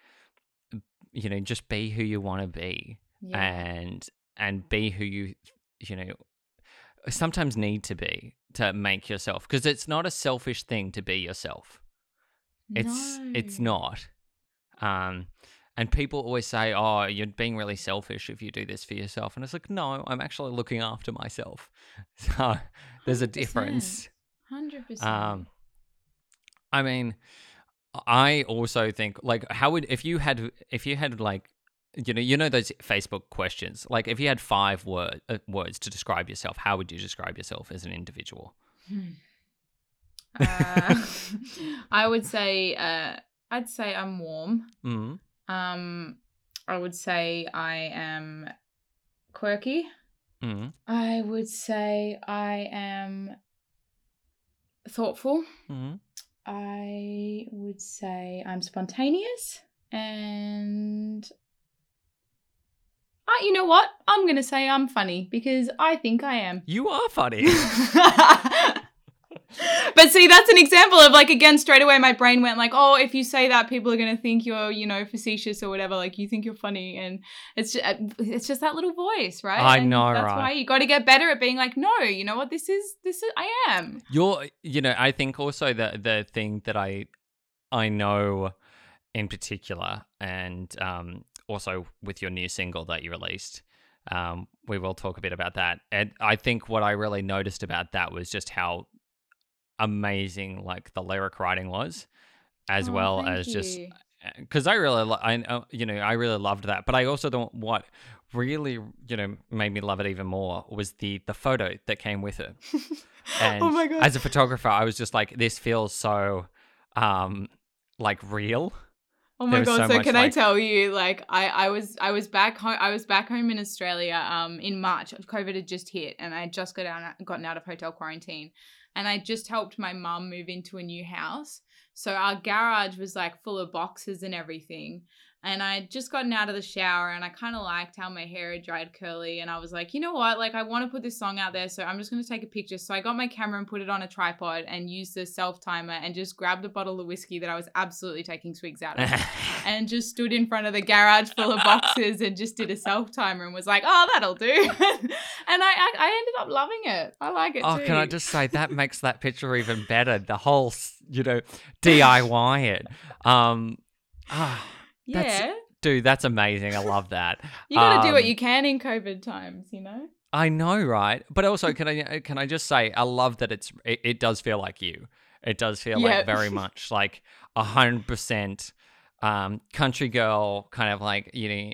you know just be who you want to be Yeah. and and be who you you know sometimes need to be to make yourself because it's not a selfish thing to be yourself. It's it's not um and people always say oh you're being really selfish if you do this for yourself. And it's like no i'm actually looking after myself. So there's a difference. Hundred percent. um i mean i also think like how would if you had if you had like you know you know those facebook questions? Like if you had five word, uh, words to describe yourself how would you describe yourself as an individual? Uh, I would say, uh, I'd say I'm warm. mm Um, I would say I am quirky. mm I would say I am thoughtful. mm I would say I'm spontaneous and uh, you know what? I'm going to say I'm funny because I think I am. you are funny but see, that's an example of like again, straight away my brain went like, oh, if you say that, people are gonna think you're, you know, facetious or whatever. Like you think you're funny, and it's just, it's just that little voice, right? I And know, That's right? why you got to get better at being like, no, you know what? This is this is I am. You're, you know, I think also the the thing that I I know in particular, and um, also with your new single that you released, um, we will talk a bit about that. And I think what I really noticed about that was just how amazing like the lyric writing was, as Oh, well as just because I really, lo- I uh, you know, I really loved that. But I also don't. What really, you know, made me love it even more was the the photo that came with it. And oh my god. as a photographer, I was just like, this feels so, um, like real. Oh my god! so So, much, can I tell you, like, I, I was I was back home I was back home in Australia um in March. COVID had just hit, and I had just got out gotten out of hotel quarantine, and I just helped my mum move into a new house. So our garage was like full of boxes and everything. And I had just gotten out of the shower and I kind of liked how my hair had dried curly. And I was like, you know what? Like, I want to put this song out there. So I'm just going to take a picture. So I got my camera and put it on a tripod and used the self timer and just grabbed a bottle of whiskey that I was absolutely taking swigs out of and just stood in front of the garage full of boxes and just did a self timer and was like, "Oh, that'll do." and I, I I ended up loving it. I like it oh, too. can I just say that makes that picture even better? The whole, you know, DIY it. Um, ah, that's- yeah, dude, that's amazing. I love that. you got to do what um, you can in COVID times, you know. I know, right? But also, can I can I just say, I love that it's it, it does feel like you. It does feel Yeah. like very much like a hundred percent um country girl kind of like you know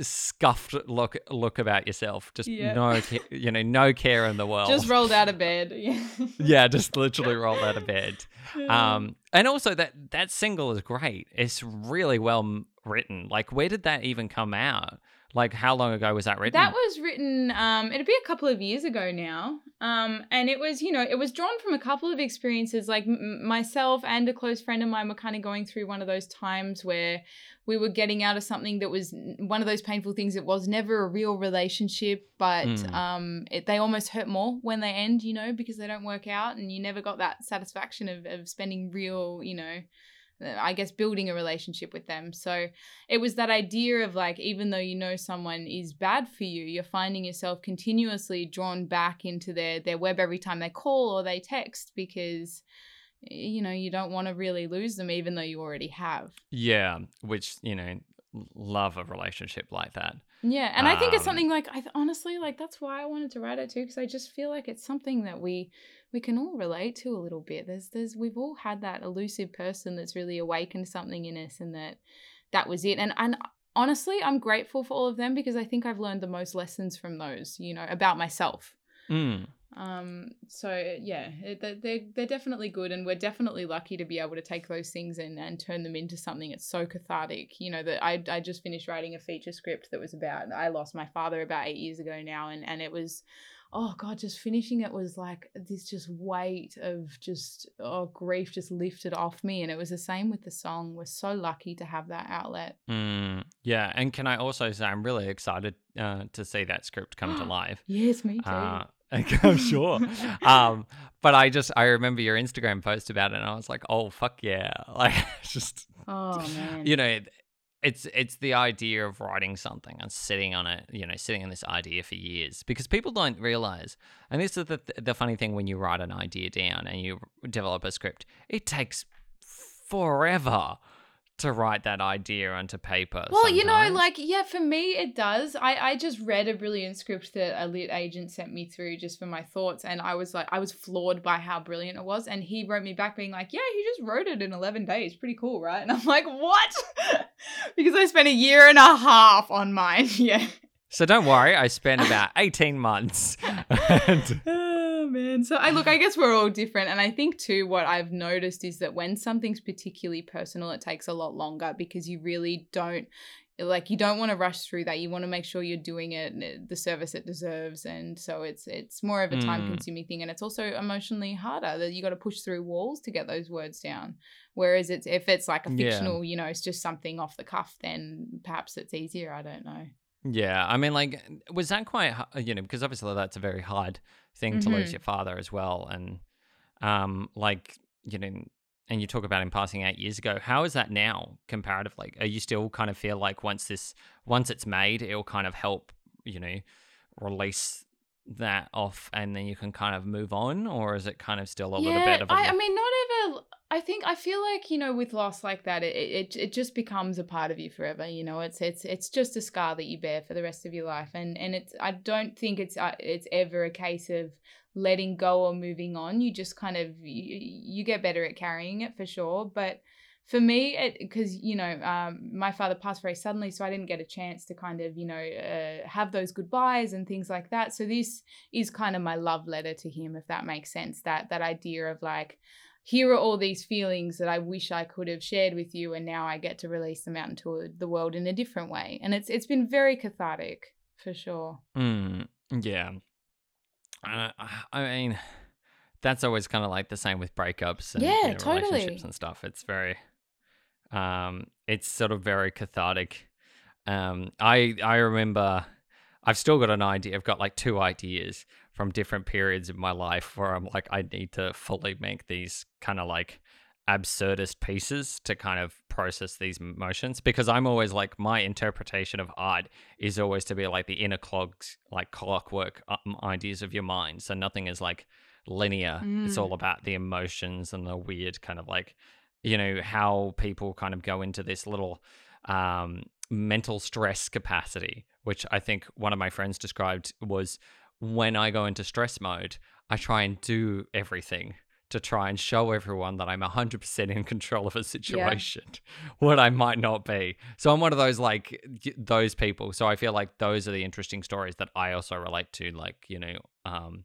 scuffed look look about yourself just Yeah. no you know no care in the world Just rolled out of bed. Yeah. yeah just literally rolled out of bed um and also that that single is great it's really well written like where did that even come out Like, how long ago was that written? That was written, um, it'd be a couple of years ago now. Um, and it was, you know, it was drawn from a couple of experiences. Like m- myself and a close friend of mine were kind of going through one of those times where we were getting out of something that was one of those painful things. It was never a real relationship, but Mm. um, it, they almost hurt more when they end, you know, because they don't work out and you never got that satisfaction of, of spending real, you know, I guess building a relationship with them. So it was that idea of like, even though you know someone is bad for you, you're finding yourself continuously drawn back into their their web every time they call or they text because you know you don't want to really lose them, even though you already have. yeah, which you know, love a relationship like that. Yeah, and I think it's Um, something like I honestly like that's why I wanted to write it too because I just feel like it's something that we we can all relate to a little bit. There's there's we've all had that elusive person that's really awakened something in us and that that was it. And and honestly, I'm grateful for all of them because I think I've learned the most lessons from those, you know, about myself. Mm. Um so yeah, it- they they're, they're definitely good and we're definitely lucky to be able to take those things and, and turn them into something that's so cathartic. You know, that I I just finished writing a feature script that was about I lost my father about 8 years ago now and and it was oh god, just finishing it was like this just weight of just oh grief just lifted off me and it was the same with the song. We're so lucky to have that outlet. Mm. Yeah, and can I also say I'm really excited uh, to see that script come to life. Yes, me too. Uh, I'm sure. um, but I just I remember your Instagram post about it, and I was like, oh fuck yeah! Like just oh man. you know, it's it's the idea of writing something and sitting on it, you know, sitting on this idea for years because people don't realize. And this is the the funny thing when you write an idea down and you develop a script, it takes forever to write that idea onto paper. Well, you know, like yeah, for me it does. I I just read a brilliant script that a lit agent sent me through just for my thoughts, and I was like, I was floored by how brilliant it was. And he wrote me back being like, "Yeah, he just wrote it in eleven days. Pretty cool, right?" And I'm like, "What?" because I spent a year and a half on mine. Yeah. So don't worry, I spent about 18 months. and, man. So i look i guess we're all different and i think too what i've noticed is that when something's particularly personal it takes a lot longer because you really don't like you don't want to rush through that. You want to make sure you're doing it the service it deserves and so it's it's more of a time mm. consuming thing and it's also emotionally harder that you got to push through walls to get those words down. Whereas it's if it's like a Yeah. fictional you know it's just something off the cuff then perhaps it's easier i don't know yeah, I mean, like, was that quite, you know, because obviously that's a very hard thing to lose Mhm. your father as well. And, um, like, you know, and you talk about him passing eight years ago. How is that now comparatively? Are you still kind of feel like once this, once it's made, it'll kind of help, you know, release that off and then you can kind of move on? Or is it kind of still a little bit of a. I, I mean, not. I think I feel like you know, with loss like that, it, it it just becomes a part of you forever. You know, it's it's it's just a scar that you bear for the rest of your life, and and it's I don't think it's uh, it's ever a case of letting go or moving on. You just kind of you, you get better at carrying it for sure, but. For me, it because you know um, my father passed very suddenly, so I didn't get a chance to kind of you know uh, have those goodbyes and things like that. So this is kind of my love letter to him, if that makes sense. That that idea of like, here are all these feelings that I wish I could have shared with you, and now I get to release them out into the world in a different way. And it's it's been very cathartic for sure. Mm, yeah. Uh, I mean, that's always kind of like the same with breakups and you Yeah, know, totally. relationships and stuff. It's very, um, it's sort of very cathartic. Um, I I remember, I've still got an idea. I've got like two ideas from different periods of my life where I'm like, I need to fully make these kind of like absurdist pieces to kind of process these emotions because I'm always like my interpretation of art is always to be like the inner clogs like clockwork um, ideas of your mind so nothing is like linear it's Mm. all about the emotions and the weird kind of like you know how people kind of go into this little um mental stress capacity which I think one of my friends described was when I go into stress mode I try and do everything to try and show everyone that I'm 100% in control of a situation what I might not be. So I'm one of those like those people. So I feel like those are the interesting stories that I also relate to like, you know, um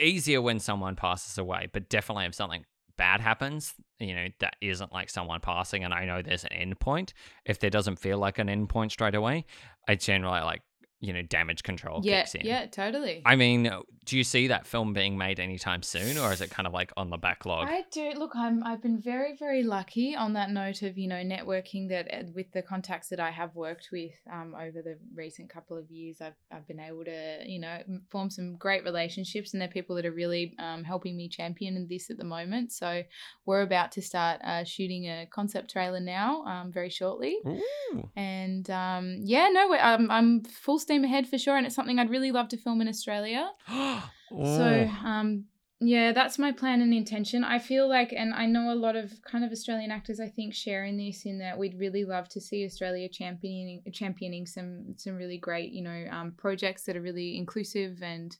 easier when someone passes away, but definitely if something bad happens, you know, that isn't like someone passing and I know there's an end point. If there doesn't feel like an end point straight away, I generally like you know, damage control yeah, kicks in. yeah, totally. I mean, do you see that film being made anytime soon, or is it kind of like on the backlog? I do. Look, I'm. I've been very, very lucky on that note of you know networking that uh, with the contacts that I have worked with um, over the recent couple of years. I've I've been able to you know form some great relationships, and they're people that are really um, helping me champion this at the moment. So we're about to start uh, shooting a concept trailer now, um, very shortly, Ooh. and um, yeah, no, I'm I'm full steam ahead for sure, and it's something I'd really love to film in Australia. So, um, yeah, that's my plan and intention. I feel like, and I know a lot of kind of Australian actors, I think, sharing this in that we'd really love to see Australia championing championing some some really great, you know, um, projects that are really inclusive and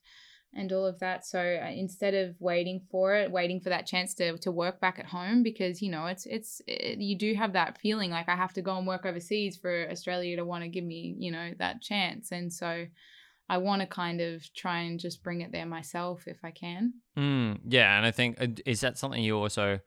and all of that. So uh, instead of waiting for it, waiting for that chance to to work back at home, because you know it's it's it, you do have that feeling like I have to go and work overseas for Australia to want to give me, you know, that chance, and so. I want to kind of try and just bring it there myself if I can. Mm, yeah, and I think uh, is that something you also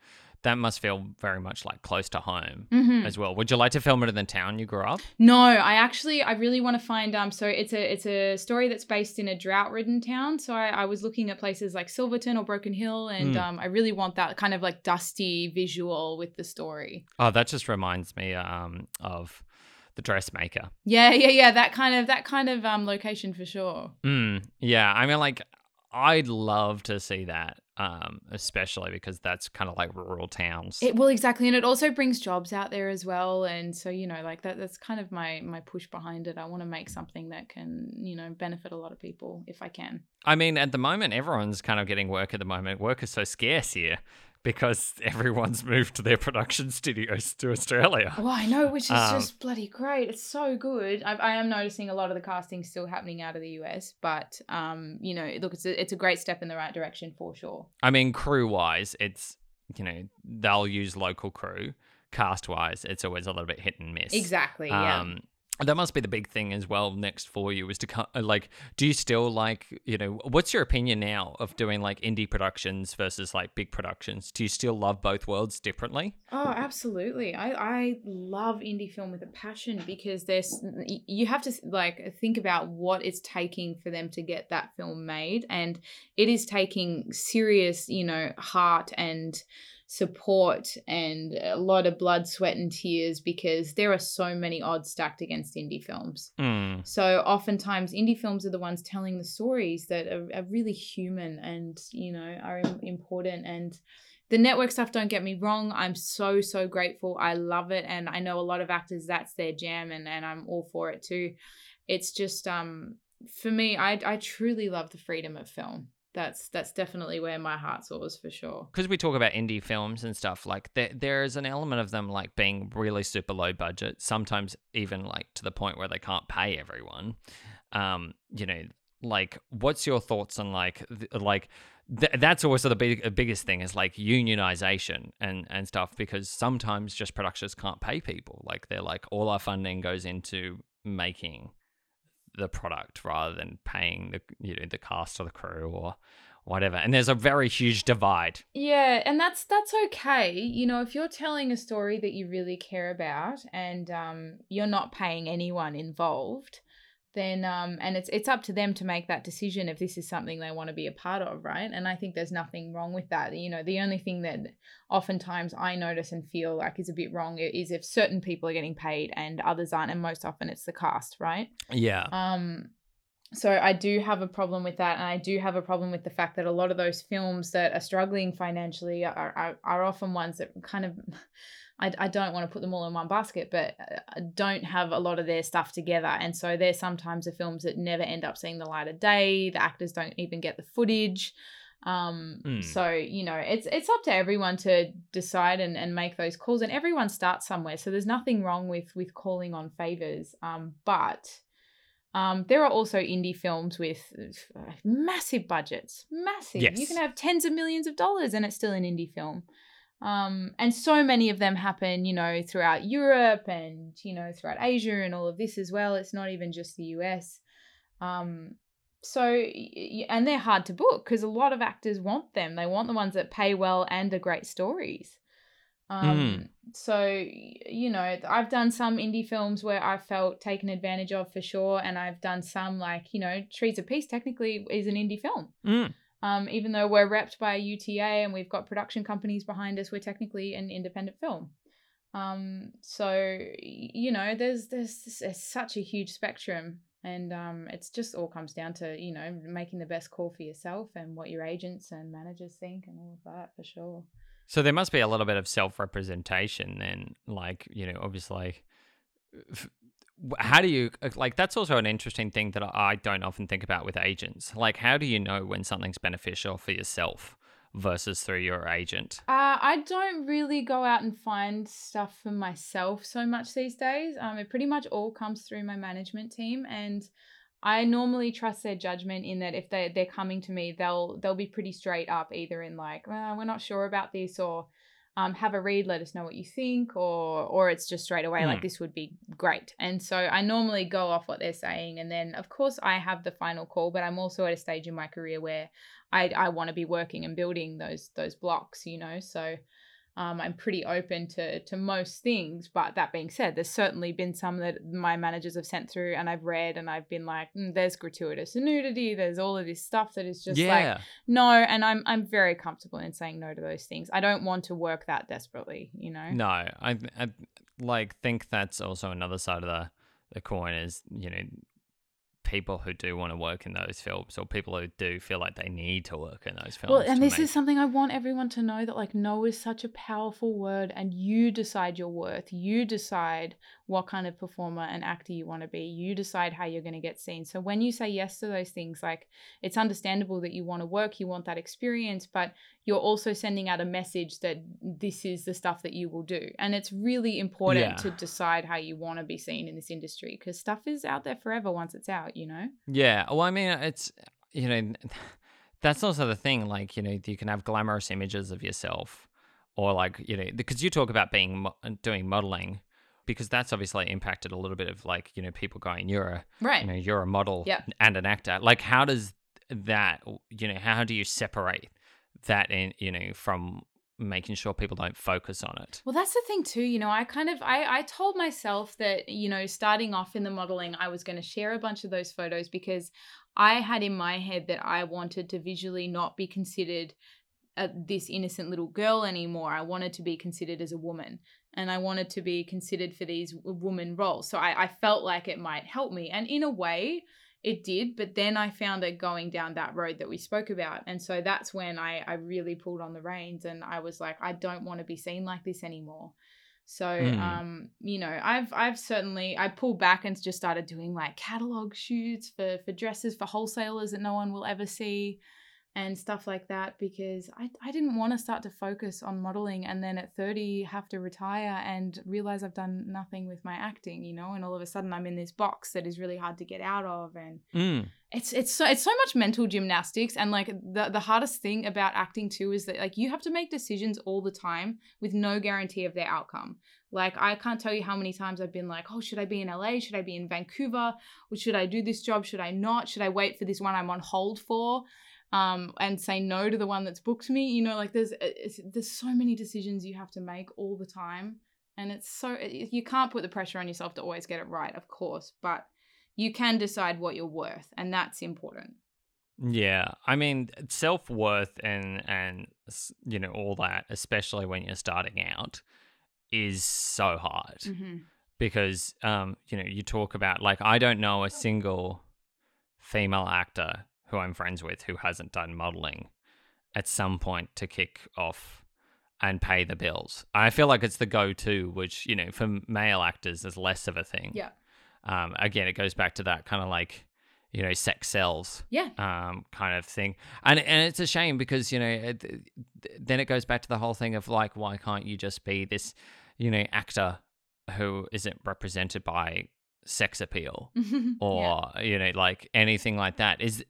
that must feel very much like close to home Mm-hmm. as well. Would you like to film it in the town you grew up? No, I actually I really want to find um so it's a it's a story that's based in a drought ridden town. So I, I was looking at places like Silverton or Broken Hill and Mm. um I really want that kind of like dusty visual with the story. Oh, that just reminds me um of the dressmaker. Yeah, yeah, yeah. That kind of that kind of um location for sure. Mm, yeah, I mean, like, I'd love to see that, um, especially because that's kind of like rural towns. It well exactly, and it also brings jobs out there as well. And so you know, like that that's kind of my my push behind it. I want to make something that can you know benefit a lot of people if I can. I mean, at the moment, everyone's kind of getting work at the moment. Work is so scarce here because everyone's moved to their production studios to Australia. Oh, I know, which is Um, just bloody great. It's so good. I, I am noticing a lot of the casting still happening out of the US, but um, you know, look, it's a, it's a great step in the right direction for sure. I mean, crew wise, it's, you know, they'll use local crew. Cast wise, it's always a little bit hit and miss. Exactly. Yeah. That must be the big thing as well next for you is to co- uh, like do you still like you know what's your opinion now of doing like indie productions versus like big productions? Do you still love both worlds differently? Oh, absolutely. I, I love indie film with a passion because there's you have to like think about what it's taking for them to get that film made. And it is taking serious, you know, heart and support and a lot of blood, sweat and tears because there are so many odds stacked against indie films. mm. So oftentimes indie films are the ones telling the stories that are, are really human and you know are important. And the network stuff don't get me wrong i'm so so grateful. I love it. And i know a lot of actors that's their jam and, and i'm all for it too. It's just um for me i i truly love the freedom of film that's that's definitely where my heart soars for sure. Because we talk about indie films and stuff like there, there's an element of them like being really super low budget sometimes even like to the point where they can't pay everyone. Um you know like what's your thoughts on like th- like th- that's also the big, biggest thing is like unionization and and stuff because sometimes just productions can't pay people. Like they're like all our funding goes into making the product rather than paying the you know the cast or the crew or whatever and there's a very huge divide Yeah, and that's that's okay. You know, if you're telling a story that you really care about and um you're not paying anyone involved, then um and it's it's up to them to make that decision if this is something they want to be a part of, right? And I think there's nothing wrong with that. You know, the only thing that oftentimes I notice and feel like is a bit wrong is if certain people are getting paid and others aren't, and most often it's the cast, right? yeah Um, so I do have a problem with that, and I do have a problem with the fact that a lot of those films that are struggling financially are are, are often ones that kind of. I, I don't want to put them all in one basket, but uh, don't have a lot of their stuff together. And so they're sometimes the films that never end up seeing the light of day. The actors don't even get the footage. Um, Mm. so you know, it's it's up to everyone to decide and, and make those calls. And everyone starts somewhere. So there's nothing wrong with with calling on favors. Um, but um, there are also indie films with uh, massive budgets, massive. Yes. You can have tens of millions of dollars, and it's still an indie film. Um, and so many of them happen, you know, throughout Europe and you know throughout Asia and all of this as well. It's not even just the US. Um, so and they're hard to book because a lot of actors want them. They want the ones that pay well and are great stories. Um, Mm. so you know, I've done some indie films where I felt taken advantage of for sure, and I've done some like you know, Trees of Peace technically is an indie film. Mm. Um, even though we're repped by a UTA and we've got production companies behind us, we're technically an independent film. Um, so you know, there's there's, there's such a huge spectrum, and um, it's just all comes down to you know making the best call for yourself and what your agents and managers think and all of that for sure. So there must be a little bit of self-representation then, like you know, obviously. w- How do you uh, like? That's also an interesting thing that I don't often think about with agents. Like, how do you know when something's beneficial for yourself versus through your agent? Uh, I don't really go out and find stuff for myself so much these days. Um, it pretty much all comes through my management team, and I normally trust their judgment in that if they they're coming to me, they'll they'll be pretty straight up, either in like, we're not sure about this, or um, have a read, let us know what you think, or or it's just straight away like Hmm. this would be great. And so I normally go off what they're saying, and then of course I have the final call, but I'm also at a stage in my career where I I want to be working and building those those blocks, you know. So um, I'm pretty open to to most things. But that being said, there's certainly been some that my managers have sent through, and I've read, and I've been like, mm, there's gratuitous nudity, there's all of this stuff that is just like no, and I'm I'm very comfortable in saying no to those things. I don't want to work that desperately, you know. no, I, I like think that's also another side of the the coin is you know people who do want to work in those films or people who do feel like they need to work in those films. Well, and this make- is something I want everyone to know that like no is such a powerful word and you decide your worth. You decide what kind of performer and actor you want to be. You decide how you're going to get seen. So when you say yes to those things, like it's understandable that you want to work, you want that experience, but you're also sending out a message that this is the stuff that you will do. And it's really important Yeah. to decide how you want to be seen in this industry because stuff is out there forever once it's out, you know? Yeah. Well, I mean, it's you know, that's also the thing. Like, you know, you can have glamorous images of yourself, or like, you know, because you talk about being doing modeling, because that's obviously impacted a little bit of like, you know, people going, you're a, Right. you know, you're a model Yep. and an actor. Like, how does that, you know, how do you separate that in, you know, from making sure people don't focus on it? Well, that's the thing too. You know, I kind of I I told myself that you know, starting off in the modeling, I was going to share a bunch of those photos because I had in my head that I wanted to visually not be considered uh, this innocent little girl anymore. I wanted to be considered as a woman, and I wanted to be considered for these woman roles. So I, I felt like it might help me, and in a way, it did. But then I found it going down that road that we spoke about, and so that's when I I really pulled on the reins, and I was like, I don't want to be seen like this anymore. So Mm. um, you know, I've I've certainly I pulled back and just started doing like catalog shoots for for dresses for wholesalers that no one will ever see and stuff like that because I, I didn't want to start to focus on modeling and then at 30 have to retire and realize I've done nothing with my acting, you know, and all of a sudden I'm in this box that is really hard to get out of and Mm. it's it's so it's so much mental gymnastics and like the the hardest thing about acting too is that like you have to make decisions all the time with no guarantee of their outcome. Like I can't tell you how many times I've been like, "Oh, should I be in LA? Should I be in Vancouver? Or should I do this job? Should I not? Should I wait for this one I'm on hold for?" Um, and say no to the one that's booked me. You know, like there's it's, there's so many decisions you have to make all the time, and it's so you can't put the pressure on yourself to always get it right, of course, but you can decide what you're worth, and that's important. Yeah, I mean self worth and and you know all that, especially when you're starting out, is so hard Mm-hmm. because um you know you talk about like I don't know a single female actor who I'm friends with who hasn't done modeling at some point to kick off and pay the bills. I feel like it's the go-to, which you know for male actors is less of a thing. Yeah. Um, again, it goes back to that kind of like you know sex sells Yeah. um, kind of thing. And and it's a shame because you know it, then it goes back to the whole thing of like why can't you just be this you know actor who isn't represented by sex appeal or you know like anything like that. Is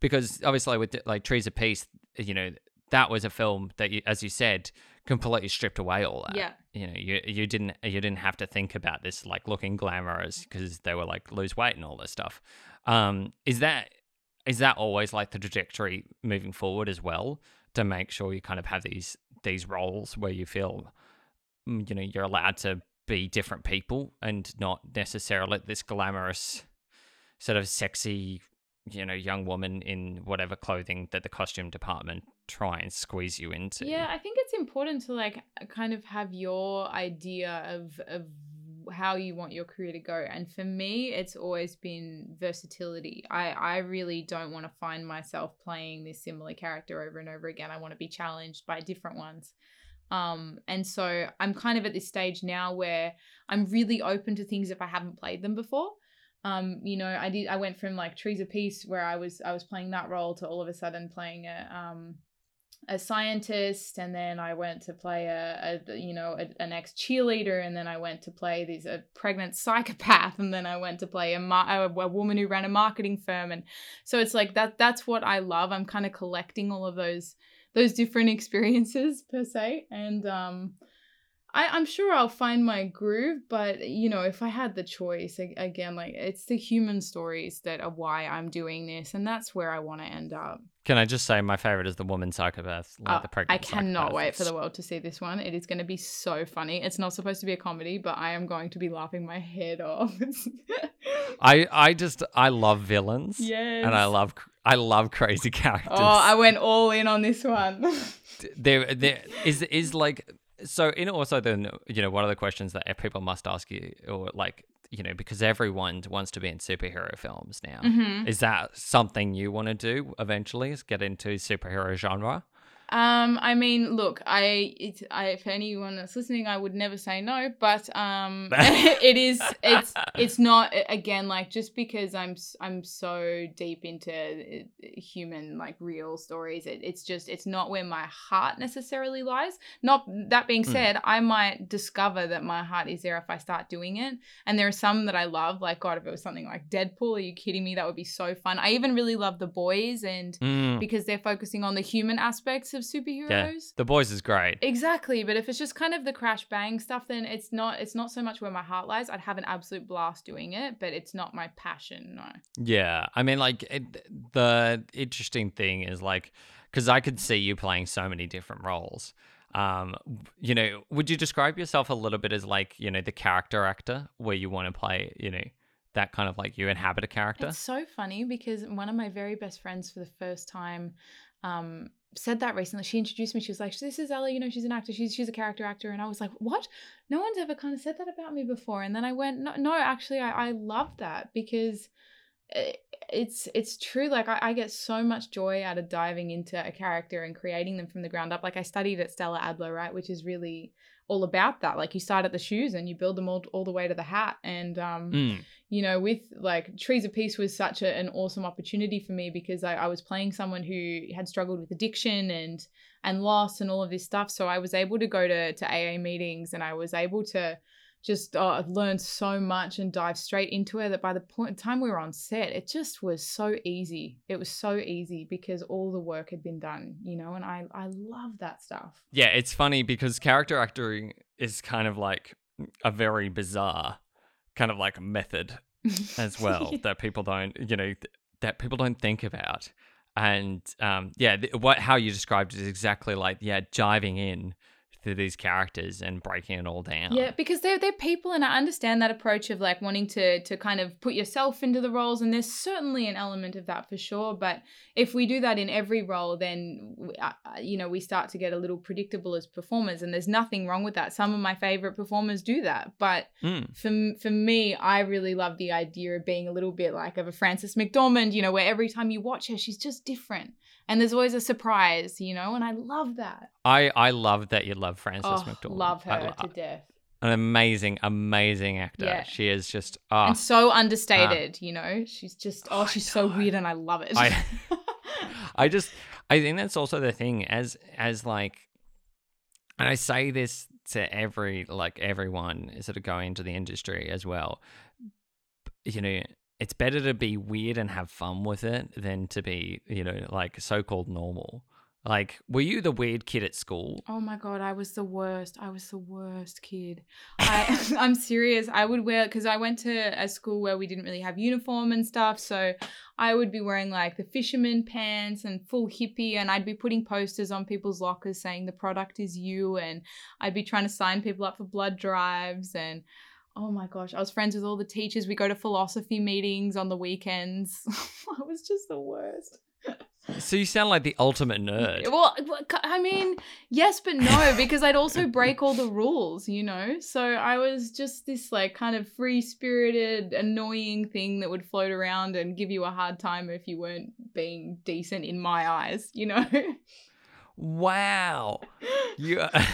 because obviously with like trees of peace you know that was a film that you, as you said completely stripped away all that. Yeah. you know you you didn't you didn't have to think about this like looking glamorous because they were like lose weight and all this stuff. Um is that is that always like the trajectory moving forward as well to make sure you kind of have these these roles where you feel mm, you know you're allowed to be different people and not necessarily this glamorous sort of sexy you know young woman in whatever clothing that the costume department try and squeeze you into Yeah, I think it's important to like kind of have your idea of of how you want your career to go. And for me, it's always been versatility. I I really don't want to find myself playing this similar character over and over again. I want to be challenged by different ones. Um, and so I'm kind of at this stage now where I'm really open to things if I haven't played them before. Um, you know, I did I went from like Trees of Peace where I was I was playing that role to all of a sudden playing a um a scientist and then I went to play a, a you know a, an ex cheerleader and then I went to play this a pregnant psychopath and then I went to play a, a, a woman who ran a marketing firm and so it's like that that's what I love I'm kind of collecting all of those those different experiences per se and um I, I'm sure I'll find my groove, but you know, if I had the choice, again, like it's the human stories that are why I'm doing this, and that's where I want to end up. Can I just say my favorite is the woman psychopath, like uh, the pregnant I cannot wait for the world to see this one. It is going to be so funny. It's not supposed to be a comedy, but I am going to be laughing my head off. I I just I love villains. Yes. And I love I love crazy characters. Oh, I went all in on this one. there there is is like so in also then you know one of the questions that people must ask you or like you know because everyone wants to be in superhero films now Mhm. is that something you want to do eventually is get into superhero genre Um, I mean, look, I, it, I, if anyone that's listening, I would never say no, but um, it is, it's, it's not again like just because I'm, I'm so deep into uh, human like real stories. It, it's just, it's not where my heart necessarily lies. Not that being Mm. said, I might discover that my heart is there if I start doing it. And there are some that I love. Like God, if it was something like Deadpool, are you kidding me? That would be so fun. I even really love the boys and Mm, because they're focusing on the human aspects of superheroes. yeah the boys is great Exactly, but if it's just kind of the crash bang stuff, then it's not it's not so much where my heart lies. I'd have an absolute blast doing it, but it's not my passion. No. Yeah, I mean, like it, the interesting thing is like because I could see you playing so many different roles. Um, you know, would you describe yourself a little bit as like you know the character actor where you want to play, you know, that kind of like you inhabit a character? It's so funny because one of my very best friends for the first time um said that recently. She introduced me. She was like, "This is Ella. You know, she's an actor. She's she's a character actor." And I was like, "What? No one's ever kind of said that about me before." And then I went, "No, no. Actually, I I love that because." I- It's it's true. Like I, I get so much joy out of diving into a character and creating them from the ground up. Like I studied at Stella Adler, right, which is really all about that. Like you start at the shoes and you build them all, all the way to the hat. And um, Mm, you know, with like Trees of Peace was such a, an awesome opportunity for me because I, I was playing someone who had struggled with addiction and and loss and all of this stuff. So I was able to go to to AA meetings and I was able to just uh, learn so much and dive straight into it that by the point time we were on set, it just was so easy. It was so easy because all the work had been done, you know, and I I love that stuff. yeah, it's funny because character acting is kind of like a very bizarre kind of like method as well that people don't you know th- that people don't think about and um yeah th- what how you described it is exactly like yeah diving in to these characters and breaking it all down Yeah, because they're they're people, and I understand that approach of like wanting to to kind of put yourself into the roles, and there's certainly an element of that for sure. But if we do that in every role, then w- uh, you know we start to get a little predictable as performers, and there's nothing wrong with that. Some of my favorite performers do that, but Mm, for for me, I really love the idea of being a little bit like of a Frances McDormand, you know, where every time you watch her, she's just different, and there's always a surprise, you know, and I love that. i i love that you love frances oh, mcdormand love her I lo- to death. an amazing amazing actor Yeah. she is just ah and so understated, you know. She's just oh, she's so weird, and I love it. I- I just I think that's also the thing as as like and I say this to every like everyone sort of going into the industry as well. You know, it's better to be weird and have fun with it than to be, you know, like so-called normal. Like, were you the weird kid at school? Oh my god, I was the worst. I was the worst kid. I I'm serious. I would wear because I went to a school where we didn't really have uniform and stuff, so I would be wearing like the fisherman pants and full hippie, and I'd be putting posters on people's lockers saying the product is you, and I'd be trying to sign people up for blood drives and. Oh my gosh, I was friends with all the teachers. We go to philosophy meetings on the weekends. I was just the worst. So you sound like the ultimate nerd. Well, I mean, yes, but no, because I'd also break all the rules, you know? So I was just this, like, kind of free spirited, annoying thing that would float around and give you a hard time if you weren't being decent in my eyes, you know? Wow. You. Uh,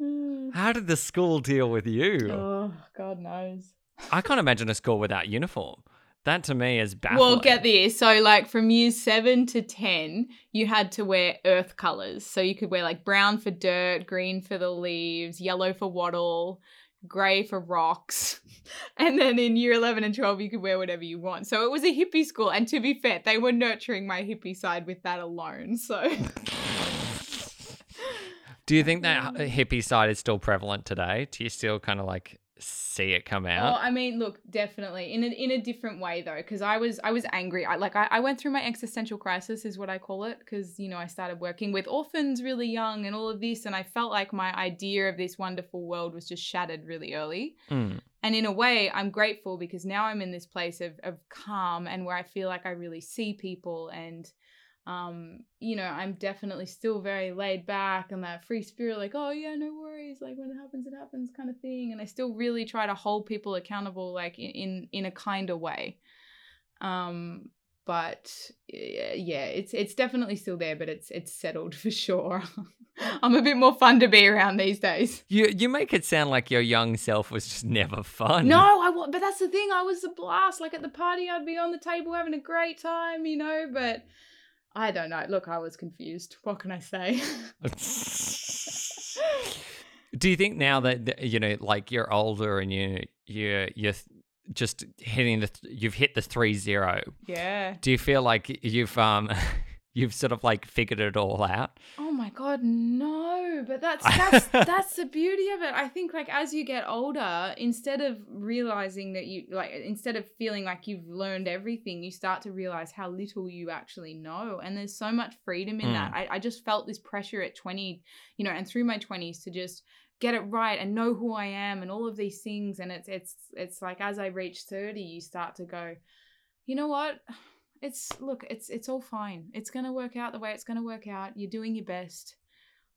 Hmm. How did the school deal with you? oh, God knows. I can't imagine a school without uniform. That to me is baffling. Well, get this. So, like, from year seven to 10, you had to wear earth colors. So, you could wear like brown for dirt, green for the leaves, yellow for wattle, grey for rocks. And then in year 11 and 12, you could wear whatever you want. So, it was a hippie school. And to be fair, they were nurturing my hippie side with that alone. So, Do you think that hippie side is still prevalent today? Do you still kind of like see it come Well, out? I mean, look, definitely in a, in a different way though, because I was I was angry. I like I, I went through my existential crisis, is what I call it, because you know I started working with orphans really young and all of this, and I felt like my idea of this wonderful world was just shattered really early. Mm. And in a way, I'm grateful because now I'm in this place of of calm and where I feel like I really see people and. Um, you know, I'm definitely still very laid back and that free spirit, like, oh yeah, no worries, like when it happens, it happens, kind of thing. And I still really try to hold people accountable, like in in, in a kinder way. Um, but yeah, it's it's definitely still there, but it's it's settled for sure. I'm a bit more fun to be around these days. You you make it sound like your young self was just never fun. No, I but that's the thing. I was a blast. Like at the party, I'd be on the table having a great time, you know. But I don't know. Look, I was confused. What can I say? Do you think now that you know, like you're older and you you you're just hitting the you've hit the three zero? yeah. Do you feel like you've um you've sort of like figured it all out? Oh my god, no! But that's that's that's the beauty of it. I think like as you get older, instead of realizing that you like instead of feeling like you've learned everything, you start to realize how little you actually know. And there's so much freedom in that. Mm. I, I just felt this pressure at 20, you know, and through my 20s to just get it right and know who I am and all of these things. And it's it's it's like as I reach 30, you start to go, you know what? It's look it's it's all fine. It's going to work out the way it's going to work out. You're doing your best.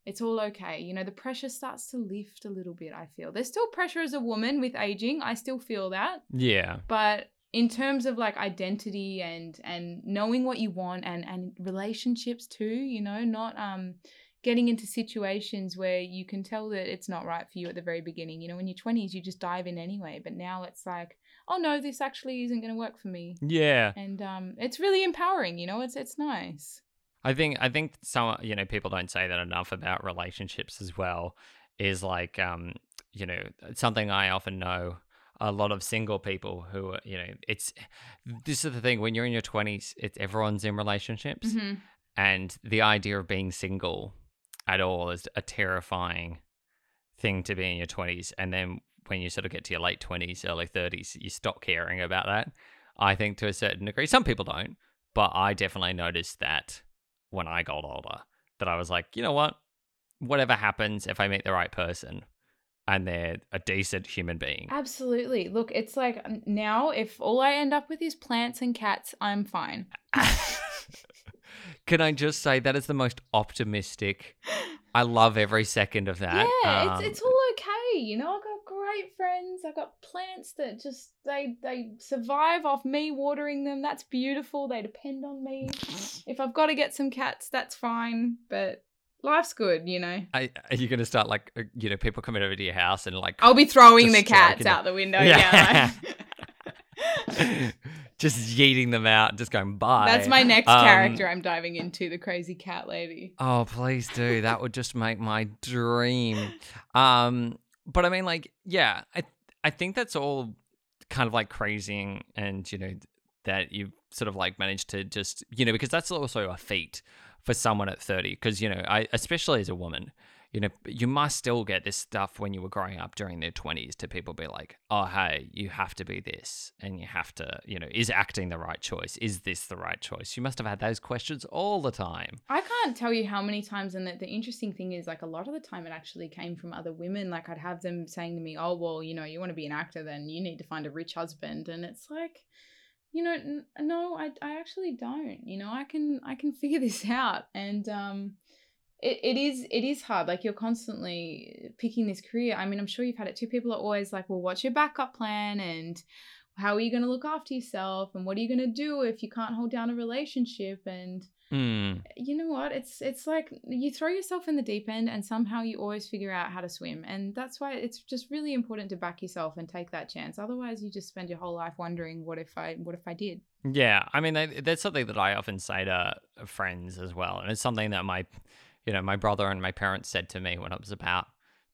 It's all okay. You know the pressure starts to lift a little bit i feel. There's still pressure as a woman with aging. I still feel that. Yeah. but in terms of like identity and and knowing what you want and and relationships too you know not um getting into situations where you can tell that it's not right for you at the very beginning. You know in your 20s you just dive in anyway. But now it's like oh no this actually isn't going to work for me Yeah. and um, it's really empowering. You know, it's it's nice. I think I think some you know people don't say that enough about relationships as well. Is like um you know something I often know a lot of single people who are, you know it's this is the thing when you're in your twenties it's everyone's in relationships Mm-hmm. and the idea of being single at all is a terrifying thing to be in your twenties and then when you sort of get to your late twenties early thirties you stop caring about that. I think to a certain degree some people don't but I definitely noticed that when I got older that I was like, you know what? Whatever happens, if I meet the right person and they're a decent human being. Absolutely. Look, it's like now if all I end up with is plants and cats, I'm fine. Can I just say that is the most optimistic? I love every second of that. yeah, Um, it's it's all okay. You know, I've got great friends. I've got plants that just they they survive off me watering them. That's beautiful. They depend on me. if I've got to get some cats, that's fine. But life's good, you know. I, are you going to start like, uh, you know, people coming over to your house and like I'll be throwing the cats out the window. Yeah. Yeah. like- just yeeting them out, just going bye. That's my next Um, character I'm diving into, the crazy cat lady. Oh, please do. That would just make my dream. Um, but I mean, like, yeah, I I think that's all kind of like crazy, and you know that you've sort of like managed to just you know because that's also a feat for someone at 30 because you know I especially as a woman you know you must still get this stuff when you were growing up during their 20s to people be like oh hey you have to be this and you have to you know is acting the right choice is this the right choice you must have had those questions all the time I can't tell you how many times, and the, the interesting thing is, like, a lot of the time it actually came from other women. Like, I'd have them saying to me, Oh, well, you know, you want to be an actor, then you need to find a rich husband. And it's like, you know, n- no, I, I actually don't. You know, I can, I can figure this out. And, um, it, it is it is hard like you're constantly picking this career. I mean i'm sure you've had it too. People are always like well what's your backup plan? And how are you going to look after yourself? And what are you going to do if you can't hold down a relationship? And Hmm. you know what? It's it's like you throw yourself in the deep end and somehow you always figure out how to swim. And that's why it's just really important to back yourself and take that chance. Otherwise you just spend your whole life wondering what if i what if i did? Yeah, I mean, that's something that I often say to friends as well, and it's something that my, you know, my brother and my parents said to me when I was about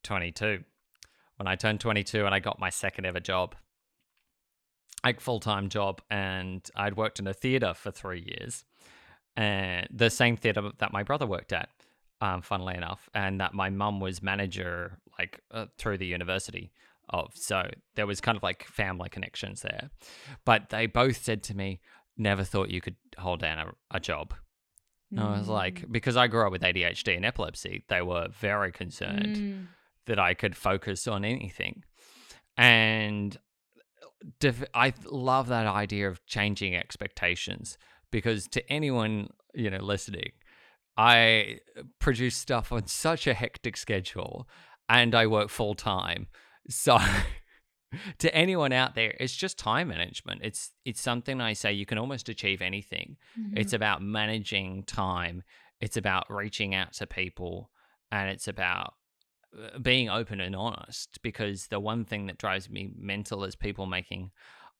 twenty-two. When I turned twenty-two and I got my second ever job, like full-time job, and I'd worked in a theater for three years, and the same theater that my brother worked at, um, funnily enough, and that my mum was manager like uh, through the university of. So there was kind of like family connections there. But they both said to me, never thought you could hold down a, a job. And I was like, Mm. because I grew up with ADHD and epilepsy, they were very concerned Mm. that I could focus on anything. And def- I love that idea of changing expectations because to anyone, you know, listening, I produce stuff on such a hectic schedule and I work full time. So to anyone out there, it's just time management. It's it's something I say you can almost achieve anything. It's about managing time. It's about reaching out to people and it's about uh, being open and honest because the one thing that drives me mental is people making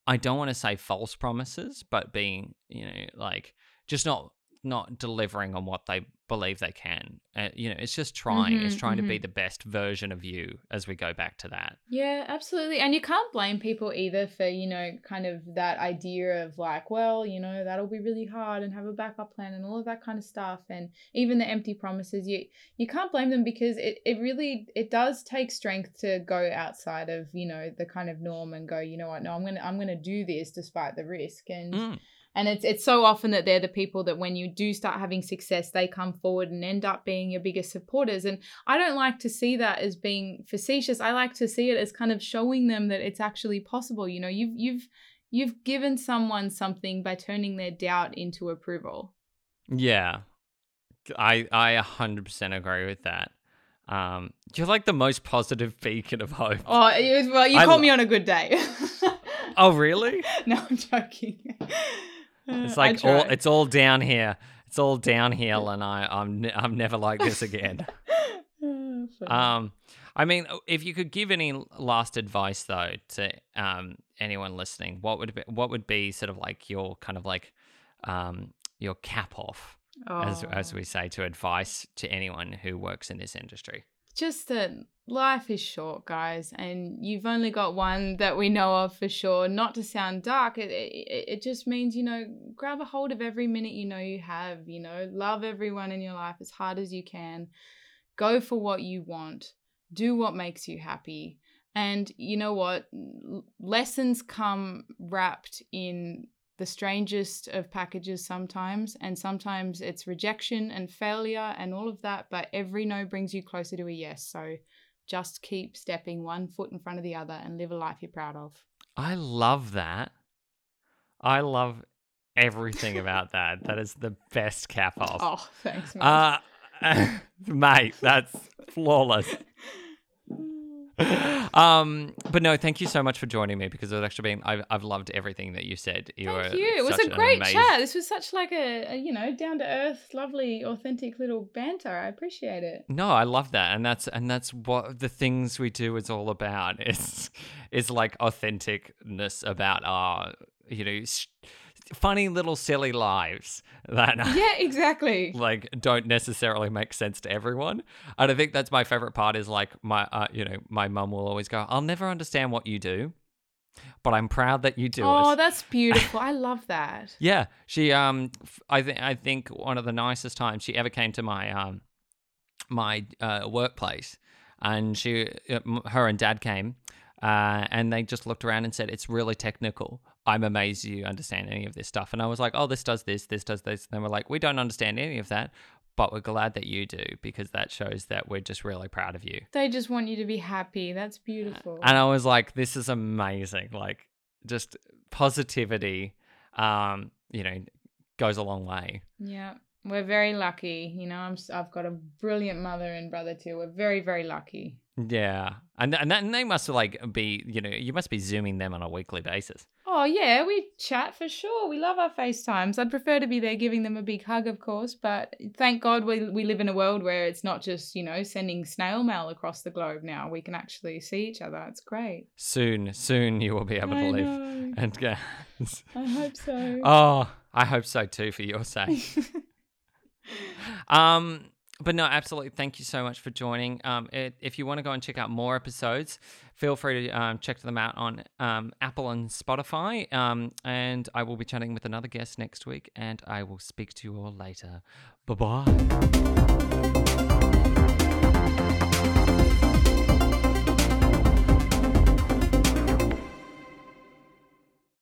I don't want to say false promises but being you know like just not not delivering on what they believe they can uh, you know it's just trying it's Mhm, trying to be the best version of you as we go back to that Yeah, absolutely. And you can't blame people either for, you know, kind of that idea of like, well, you know, that'll be really hard and have a backup plan and all of that kind of stuff. And even the empty promises, you you can't blame them because it, it really it does take strength to go outside of, you know, the kind of norm and go, you know what, no, I'm gonna I'm gonna do this despite the risk. And Mm. And it's it's so often that they're the people that when you do start having success, they come forward and end up being your biggest supporters. And I don't like to see that as being facetious. I like to see it as kind of showing them that it's actually possible. You know, you've you've you've given someone something by turning their doubt into approval. Yeah. I I 100% agree with that. Um you're like the most positive beacon of hope. Oh, it was, well, you I caught lo- me on a good day. Oh, really? no, I'm joking. It's like all it's all down here. It's all downhill and I I'm I'm never like this again. Um, I mean, if you could give any last advice though to um anyone listening, what would be, what would be sort of like your kind of like um your cap off, as as Oh. we say, to advice to anyone who works in this industry? Just that life is short, guys, and you've only got one that we know of for sure. Not to sound dark, it, it, it just means, you know, grab a hold of every minute you know you have, you know, love everyone in your life as hard as you can. Go for what you want, do what makes you happy. And you know what? Lessons come wrapped in the strangest of packages sometimes, and sometimes it's rejection and failure and all of that, but every no brings you closer to a yes. So just keep stepping one foot in front of the other and live a life you're proud of. I love that. I love everything about that. That is the best cap off. Oh, thanks, man. Uh, mate, that's flawless. um, but no, thank you so much for joining me because it's actually been I've, I've loved everything that you said. You Thank you. It was a great amazing- chat. This was such like a, a you know down to earth, lovely, authentic little banter. I appreciate it. No, I love that, and that's and that's what the things we do is all about. Is is like authenticness about our you know s- funny little silly lives that Yeah, exactly. like don't necessarily make sense to everyone. And I think that's my favorite part is like my uh, you know my mum will always go, "I'll never understand what you do." but I'm proud that you do it. Oh, it. that's beautiful. I love that. Yeah, she um, f- I think I think one of the nicest times she ever came to my um, my uh, workplace, and she, uh, her and dad came, uh, and they just looked around and said, "It's really technical. I'm amazed you understand any of this stuff." And I was like, "Oh, this does this, this does this." And they were like, "We don't understand any of that." But we're glad that you do because that shows that we're just really proud of you. They just want you to be happy. That's beautiful. And I was like, this is amazing. Like, just positivity, um, you know, goes a long way. Yeah, we're very lucky. You know, I'm. I've got a brilliant mother and brother too. We're very, very lucky. Yeah. And, and, that, and they must like be, you know, you must be zooming them on a weekly basis. Oh yeah, we chat for sure. We love our FaceTimes. I'd prefer to be there giving them a big hug, of course, but thank God we we live in a world where it's not just, you know, sending snail mail across the globe now. We can actually see each other. It's great. Soon, soon you will be able to I live know. and go. I hope so. oh, I hope so too for your sake. Um, but no, absolutely. Thank you so much for joining. Um, it, if you want to go and check out more episodes, feel free to um, check them out on um, Apple and Spotify. Um, and I will be chatting with another guest next week, and I will speak to you all later. Bye bye.